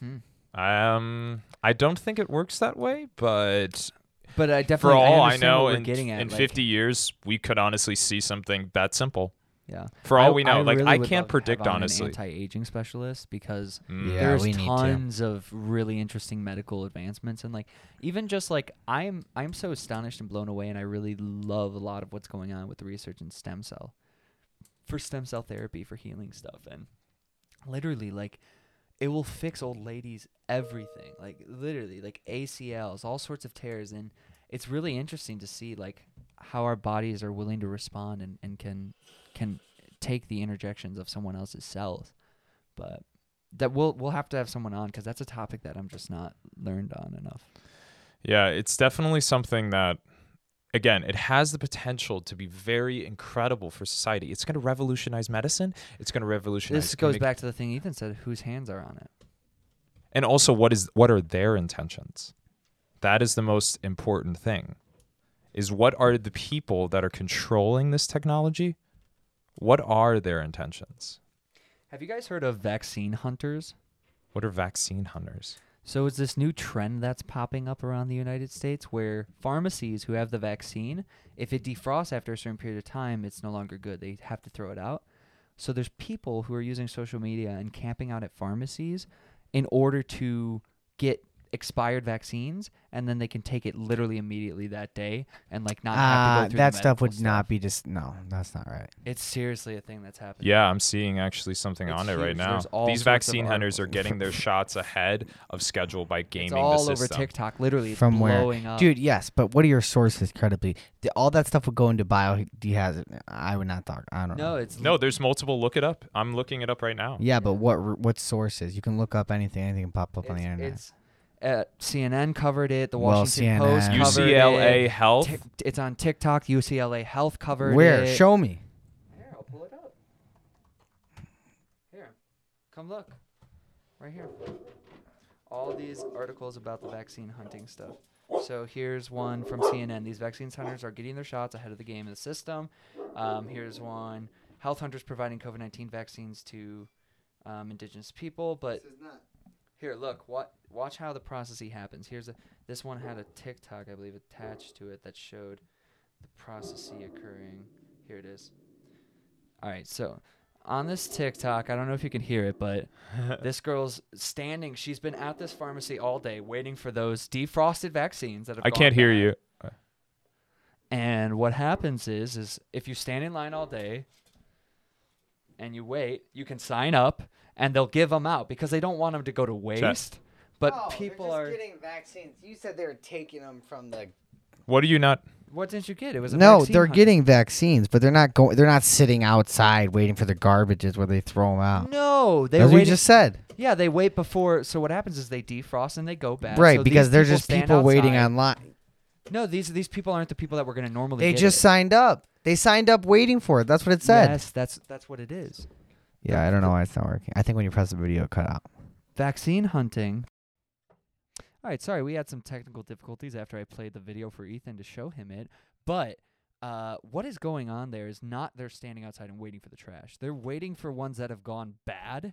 Hmm. Um, I don't think it works that way, but But I definitely for all I, understand know, in, getting at. in like, 50 years, we could honestly see something that simple. yeah. For all I- we know, I like really I can't love to have predict honestly. An anti-aging specialist because Mm. Yeah, there's we need to. tons of really interesting medical advancements and like even just like I'm I'm so astonished and blown away and I really love a lot of what's going on with the research in stem cell for stem cell therapy for healing stuff and literally like it will fix old ladies everything like literally like ACLs all sorts of tears and it's really interesting to see like how our bodies are willing to respond and, and can can take the interjections of someone else's cells but that we'll we'll have to have someone on because that's a topic that I'm just not learned on enough. Yeah, it's definitely something that, again, it has the potential to be very incredible for society. It's going to revolutionize medicine. It's going to revolutionize. This goes back to the thing Ethan said: whose hands are on it? And also, what is what are their intentions? That is the most important thing. Is what are the people that are controlling this technology? What are their intentions? Have you guys heard of vaccine hunters? What are vaccine hunters? So it's this new trend that's popping up around the United States where pharmacies who have the vaccine, if it defrosts after a certain period of time, it's no longer good. They have to throw it out. So there's people who are using social media and camping out at pharmacies in order to get expired vaccines, and then they can take it literally immediately that day and like not have Ah, to go through the that stuff medical would not be just no. That's not right. It's seriously a thing that's happening. Yeah, I'm seeing actually something It's on it right now. There's all These sorts of vaccine hunters are articles. getting their shots ahead of schedule by gaming It's all the over system. TikTok. Literally, it's From where? blowing up. Dude, yes, but what are your sources credibly? The, all that stuff would go into bio hazard. I would not talk. I don't know. no, it's No, there's multiple. Look it up. I'm looking it up right now. Yeah, but what what sources? You can look up anything. Anything can pop up on the it's, internet. it's uh, CNN covered it. The Well, Washington Post CNN. covered UCLA it. Health. Tik- it's on TikTok. UCLA Health covered Where? it. Where? Show me. Here, I'll pull it up. Here, come look. Right here. All these articles about the vaccine hunting stuff. So here's one from CNN. These vaccine hunters are getting their shots ahead of the game in the system. Um, here's one. Health hunters providing COVID 19 vaccines to um, indigenous people. But here, look. What? Watch how the processing happens. Here's a. This one had a TikTok, I believe, attached to it that showed the processing occurring. Here it is. All right, so on this TikTok, I don't know if you can hear it, but this girl's standing. She's been at this pharmacy all day waiting for those defrosted vaccines that have. I can't hear you. And what happens is, is if you stand in line all day and you wait, you can sign up, and they'll give them out because they don't want them to go to waste. But oh, people are. getting vaccines. You said they were taking them from the. What do you not? What didn't you get? It was a No, vaccine they're hunt. getting vaccines, but they're not going. They're not sitting outside waiting for the garbages where they throw them out. No, they That's what wait. you just said. Yeah, they wait before. So what happens is they defrost and they go back. right, So because these they're people just stand people waiting online. No, these these people aren't the people that were going to normally. They get just it. signed up. They signed up waiting for it. That's what it said. Yes, that's that's what it is. Yeah, I don't know why it's not working. I think when you press the video, it cut out. Vaccine hunting. All right, sorry, we had some technical difficulties after I played the video for Ethan to show him it. But uh, what is going on there is not they're standing outside and waiting for the trash. They're waiting for ones that have gone bad,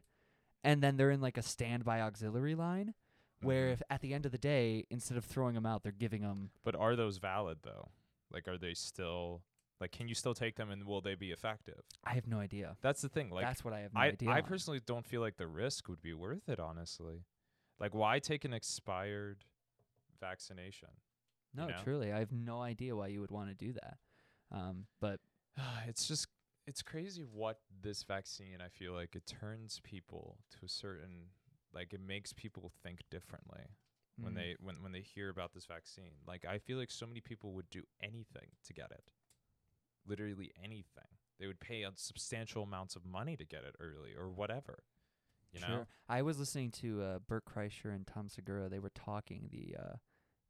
and then they're in like a standby auxiliary line. Where Mhm. if at the end of the day, instead of throwing them out, they're giving them. But are those valid though? Like, are they still like? Can you still take them, and will they be effective? I have no idea. That's the thing. Like, That's what I have no I idea. I on. personally don't feel like the risk would be worth it. Honestly, like, why take an expired vaccination? No, know? truly, I have no idea why you would want to do that. Um, but it's just it's crazy what this vaccine I feel like it turns people to a certain like it makes people think differently when mm, they when when they hear about this vaccine. Like I feel like so many people would do anything to get it. Literally anything. They would pay substantial amounts of money to get it early or whatever. You know? Sure. I was listening to uh, Bert Kreischer and Tom Segura. They were talking the uh,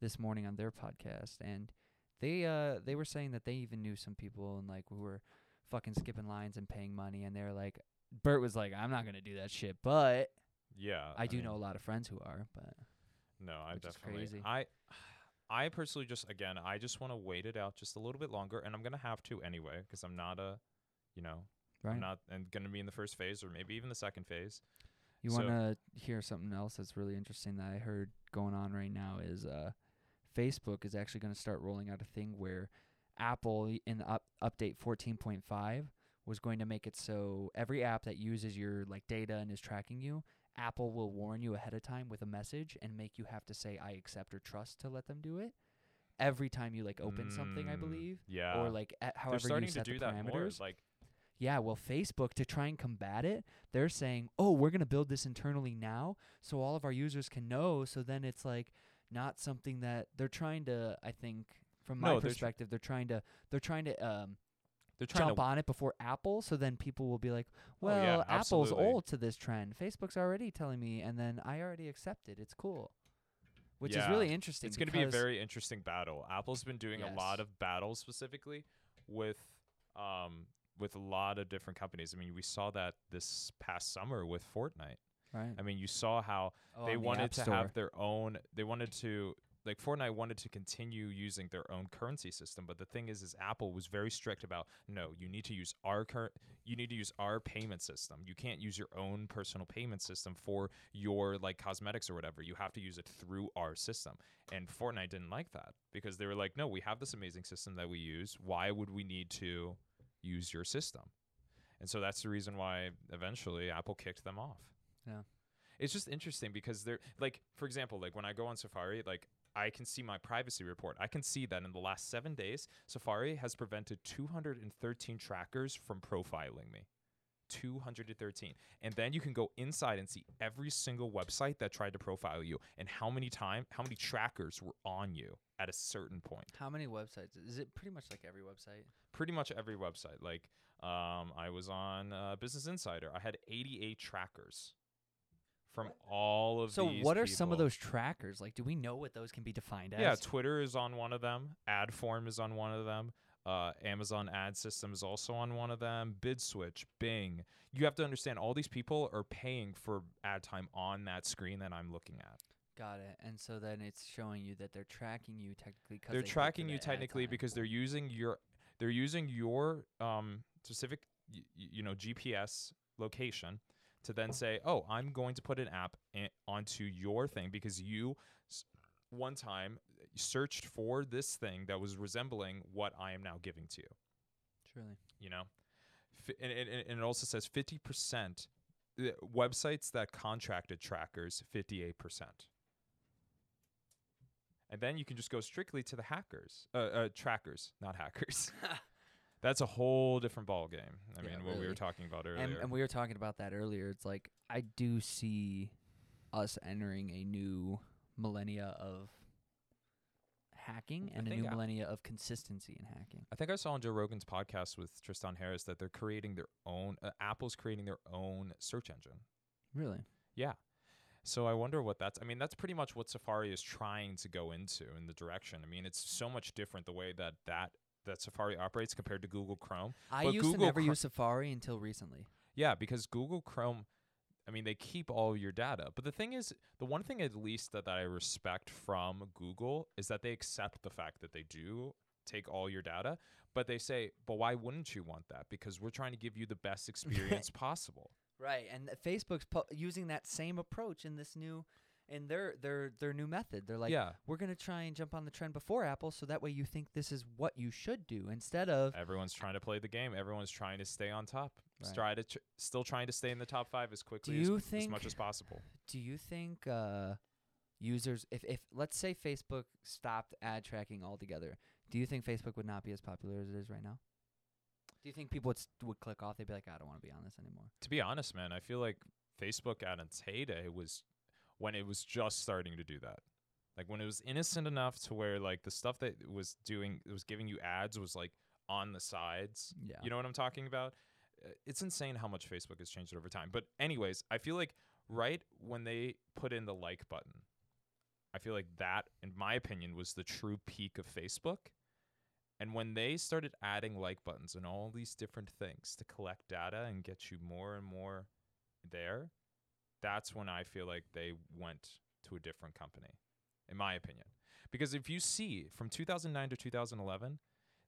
this morning on their podcast, and they uh, they were saying that they even knew some people and like who were fucking skipping lines and paying money, and they're like, Bert was like, I'm not gonna do that shit, but Yeah. I do mean, know a lot of friends who are, but No, I definitely. crazy. I, I personally just again, I just want to wait it out just a little bit longer, and I'm gonna have to anyway because I'm not a, you know, right. I'm not and gonna be in the first phase or maybe even the second phase. You So- want to hear something else that's really interesting that I heard going on right now is uh, Facebook is actually going to start rolling out a thing where Apple in the up- update 14.5 was going to make it so every app that uses your like data and is tracking you, Apple will warn you ahead of time with a message and make you have to say I accept or trust to let them do it. Every time you like open something, I Mm, believe, Yeah. or like at they're however starting you to set do the that more. parameters. Like Yeah, well, Facebook, to try and combat it, they're saying, oh, we're going to build this internally now so all of our users can know. So then it's like not something that they're trying to, I think, from my No, they're tr- perspective, they're trying to, they're trying to, um, they're trying jump to. on it before Apple. So then people will be like, Oh, well, yeah, Apple's absolutely. old to this trend. Facebook's already telling me, and then I already accept it. It's cool. Which is really interesting. It's going to be a very interesting battle. Apple's been doing a lot of battles specifically with um with a lot of different companies. I mean, we saw that this past summer with Fortnite. right. I mean, you saw how Oh, they on the wanted to have their own they wanted to like Fortnite wanted to continue using their own currency system, but the thing is is Apple was very strict about no, you need to use our current you need to use our payment system. You can't use your own personal payment system for your like cosmetics or whatever. You have to use it through our system. And Fortnite didn't like that because they were like, "No, we have this amazing system that we use. Why would we need to use your system?" And so that's the reason why eventually Apple kicked them off. Yeah. it's just interesting because they're like, for example, like when I go on Safari, like I can see my privacy report. I can see that in the last seven days, Safari has prevented 213 trackers from profiling me. 213. And then you can go inside and see every single website that tried to profile you and how many time, how many trackers were on you at a certain point. How many websites? Is it pretty much like every website? Pretty much every website. Like um, I was on uh, Business Insider. I had 88 trackers from all of So what are some of those trackers? Like, do we know what those can be defined as? Yeah, Twitter is on one of them. AdForm is on one of them. Uh, Amazon Ad System is also on one of them. BidSwitch, Bing. You have to understand all these people are paying for ad time on that screen that I'm looking at. Got it. And so then it's showing you that they're tracking you technically. Cause They're they tracking you technically because they're using your they're using your um, specific y- y- you know GPS location to then say, "Oh, I'm going to put an app in, onto your thing because you one time searched for this thing that was resembling what I am now giving to you." Truly. you know and, and, and it also says 50% websites that contracted trackers 58% and then you can just go strictly to the hackers uh, uh trackers not hackers that's a whole different ball game i Yeah, mean what we were talking about earlier And, and we were talking about that earlier. It's like I do see us entering a new millennia of hacking and a new I- millennia of consistency in hacking. I think I saw on Joe Rogan's podcast with Tristan Harris that they're creating their own. Uh, Apple's creating their own search engine. Really? Yeah. So I wonder what that's. I mean, that's pretty much what Safari is trying to go into in the direction. I mean, it's so much different the way that that that Safari operates compared to Google Chrome. I But used Google to never use Safari until recently. Yeah, because Google Chrome, I mean, they keep all your data. But the thing is, the one thing at least that, that I respect from Google is that they accept the fact that they do take all your data, but they say, but why wouldn't you want that? Because we're trying to give you the best experience possible. Right, and Facebook's po- using that same approach in this new, in their their their new method. They're like, Yeah. we're gonna try and jump on the trend before Apple, so that way you think this is what you should do instead of Everyone's trying to play the game. Everyone's trying to stay on top. Right. Try to still trying to stay in the top five as quickly you as, as think- much as possible. Do you think uh, users, if, if let's say Facebook stopped ad tracking altogether, do you think Facebook would not be as popular as it is right now? Do you think people would st- would click off? They'd be like, I don't want to be on this anymore. To be honest, man, I feel like Facebook at its heyday was when it was just starting to do that. Like when it was innocent enough to where like the stuff that was doing, it was giving you ads was like on the sides. Yeah. You know what I'm talking about? Uh, It's insane how much Facebook has changed over time. But anyways, I feel like right when they put in the like button, I feel like that, in my opinion, was the true peak of Facebook. And when they started adding like buttons and all these different things to collect data and get you more and more there, that's when I feel like they went to a different company, in my opinion. Because if you see from 2009 to 2011,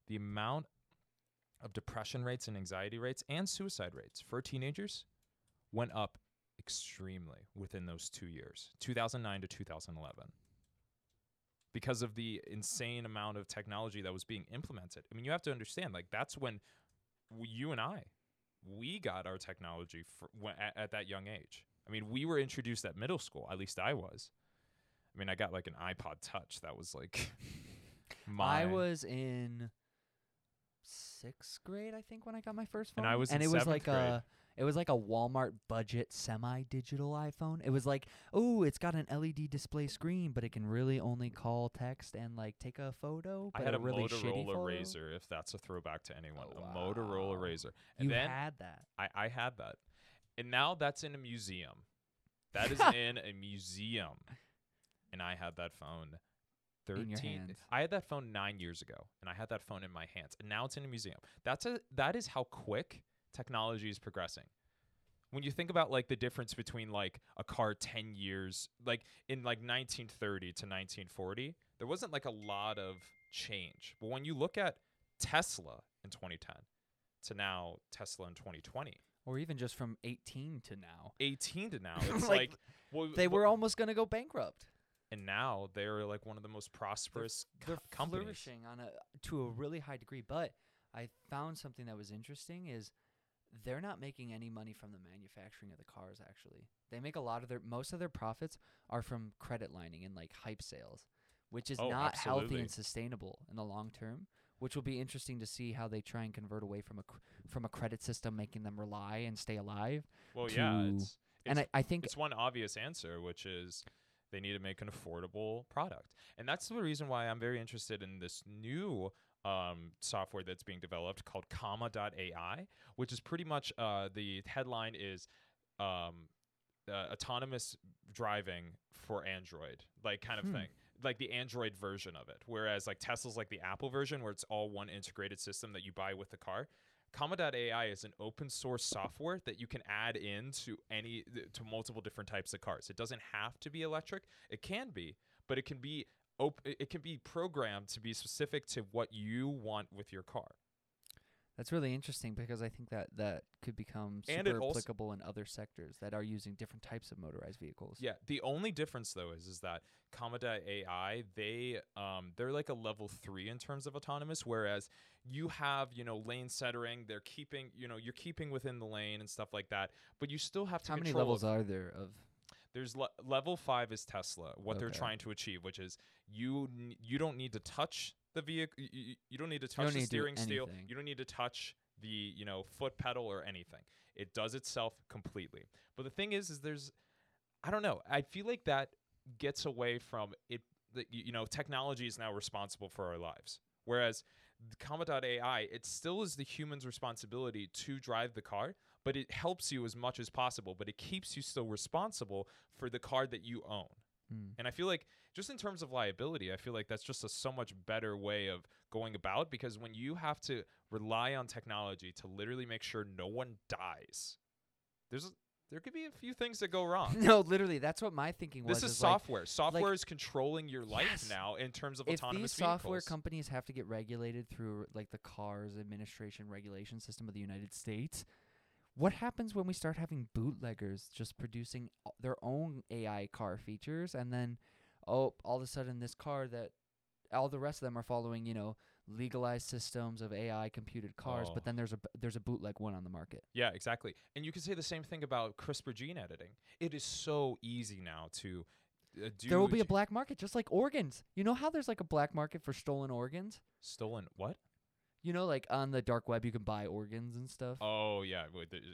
the amount of depression rates and anxiety rates and suicide rates for teenagers went up extremely within those two years, 2009 to 2011 because of the insane amount of technology that was being implemented. I mean, you have to understand, like that's when you and I, we got our technology for, at, at that young age. I mean, we were introduced at middle school. At least I was. I mean, I got like an iPod Touch. That was like my. I was in sixth grade, I think, when I got my first phone, And I was and in it was like a it was like a Walmart budget semi-digital iPhone. It was like, oh, it's got an LED display screen, but it can really only call text and like take a photo. I had a, really shitty Motorola. Razor, if that's a throwback to anyone. Oh, A Motorola wow. Razor. And You then had that. I, I had that. And now that's in a museum. That is in a museum. And I had that phone 13 In your hands. I had that phone 9 years ago and I had that phone in my hands. And now it's in a museum. That's a that is how quick technology is progressing. When you think about like the difference between like a car 10 years like in like 1930 to 1940, there wasn't like a lot of change. But when you look at Tesla in 2010 to now Tesla in 2020, Or even just from 18 to now. 18 to now. It's Like, like, well, They were almost going to go bankrupt. and now they're like one of the most prosperous co- They're companies. flourishing on a to a really high degree. But I found something that was interesting is they're not making any money from the manufacturing of the cars actually. They make a lot of their most of their profits are from credit lining and like hype sales, which is Oh, not healthy and sustainable in the long term. Which will be interesting to see how they try and convert away from a cr- from a credit system making them rely and stay alive. Well, yeah, it's, and it's- I, I think it's one obvious answer, which is they need to make an affordable product. And that's the reason why I'm very interested in this new um, software that's being developed called comma.ai, which is pretty much uh, the headline is um, uh, autonomous driving for Android, like kind of Hmm. thing, like the Android version of it. Whereas like Tesla's like the Apple version, where it's all one integrated system that you buy with the car. Comma.ai is an open source software that you can add into any to multiple different types of cars. It doesn't have to be electric. It can be, but it can be op- it can be programmed to be specific to what you want with your car. That's really interesting because I think that that could become super also- applicable in other sectors that are using different types of motorized vehicles. Yeah, the only difference though is is that Comma.ai they um they're like a level three in terms of autonomous, whereas you have you know lane centering, they're keeping you know you're keeping within the lane and stuff like that, but you still have to How many levels are there of? There's le- level five is Tesla. What they're trying to achieve, which is you n- you don't need to touch the vehicle. You, you- don't need to touch the steering steel. You don't need to touch the you know foot pedal or anything. It does itself completely. But the thing is, is there's I don't know. I feel like that gets away from it. You know, technology is now responsible for our lives. Whereas Comma.ai, it still is the human's responsibility to drive the car, but it helps you as much as possible. But it keeps you still responsible for the car that you own. Hmm. And I feel like just in terms of liability, I feel like that's just a so much better way of going about because when you have to rely on technology to literally make sure no one dies, there's a, there could be a few things that go wrong. no, literally, that's what my thinking was. this is like, software. software is controlling your life Yes. now in terms of if autonomous these software companies have to get regulated through like the cars administration regulation system of the United States, what happens when we start having bootleggers just producing their own AI car features and then oh all of a sudden this car that all the rest of them are following, you know, legalized systems of AI computed cars, Oh. but then there's a b- there's a bootleg one on the market. Yeah, exactly. And you can say the same thing about CRISPR gene editing. It is so easy now to uh, do. there will be a black market just like organs. You know how there's like a black market for stolen organs? stolen what? You know, like on the dark web, you can buy organs and stuff. Oh yeah,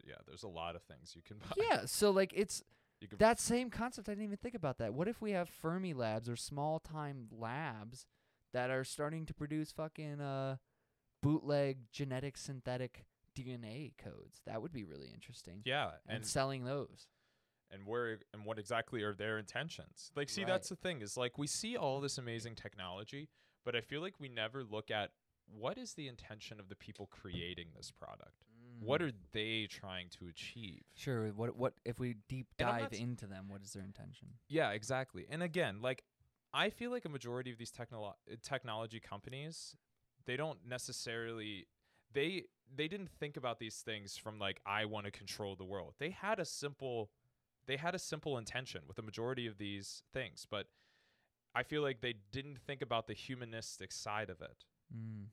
yeah. There's a lot of things you can buy. Yeah, so like it's You can that same concept. I didn't even think about that. What if we have Fermi labs or small time labs that are starting to produce fucking uh bootleg genetic synthetic DNA codes? That would be really interesting. yeah, And, and selling those. and where and what exactly are their intentions like see Right. that's the thing is like we see all this amazing technology but i feel like we never look at what is the intention of the people creating this product what are they trying to achieve Sure. What what if we deep dive not into them? What is their intention? yeah exactly and again like i feel like a majority of these technolo- technology companies they don't necessarily they they didn't think about these things from like i want to control the world they had a simple they had a simple intention with the majority of these things but i feel like they didn't think about the humanistic side of it Mm.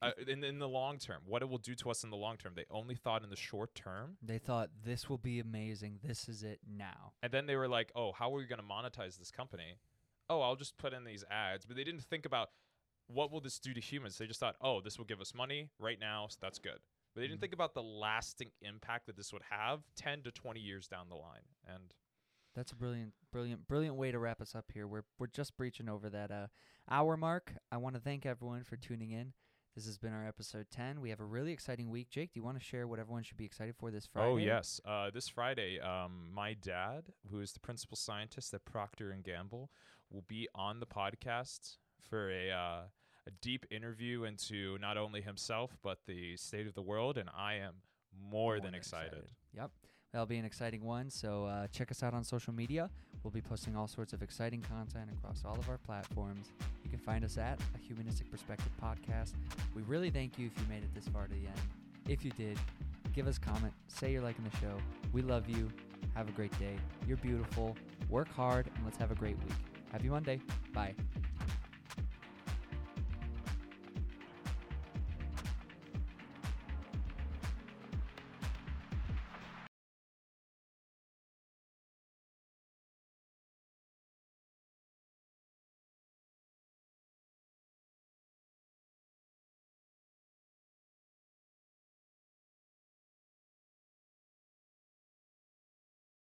Uh, in, in the long term what it will do to us in the long term they only thought in the short term They thought this will be amazing. This is it now. and then they were like oh how are we going to monetize this company oh i'll just put in these ads but they didn't think about what will this do to humans they just thought oh this will give us money right now so that's good but they didn't Mhm. think about the lasting impact that this would have 10 to 20 years down the line and That's a brilliant, brilliant, brilliant way to wrap us up here. We're we're just breaching over that uh, hour mark. I want to thank everyone for tuning in. This has been our episode ten. We have a really exciting week. Jake, do you want to share what everyone should be excited for this Friday? oh yes uh, this friday um, my dad who is the principal scientist at procter and gamble will be on the podcast for a uh, a deep interview into not only himself but the state of the world and i am more, than excited. Yep, that'll be an exciting one. So uh, check us out on social media. We'll be posting all sorts of exciting content across all of our platforms. You can find us at a Humanistic Perspective podcast. We really thank you if you made it this far to the end. If you did, give us a comment. Say you're liking the show. We love you. Have a great day. You're beautiful. Work hard, and let's have a great week. Happy Monday. Bye.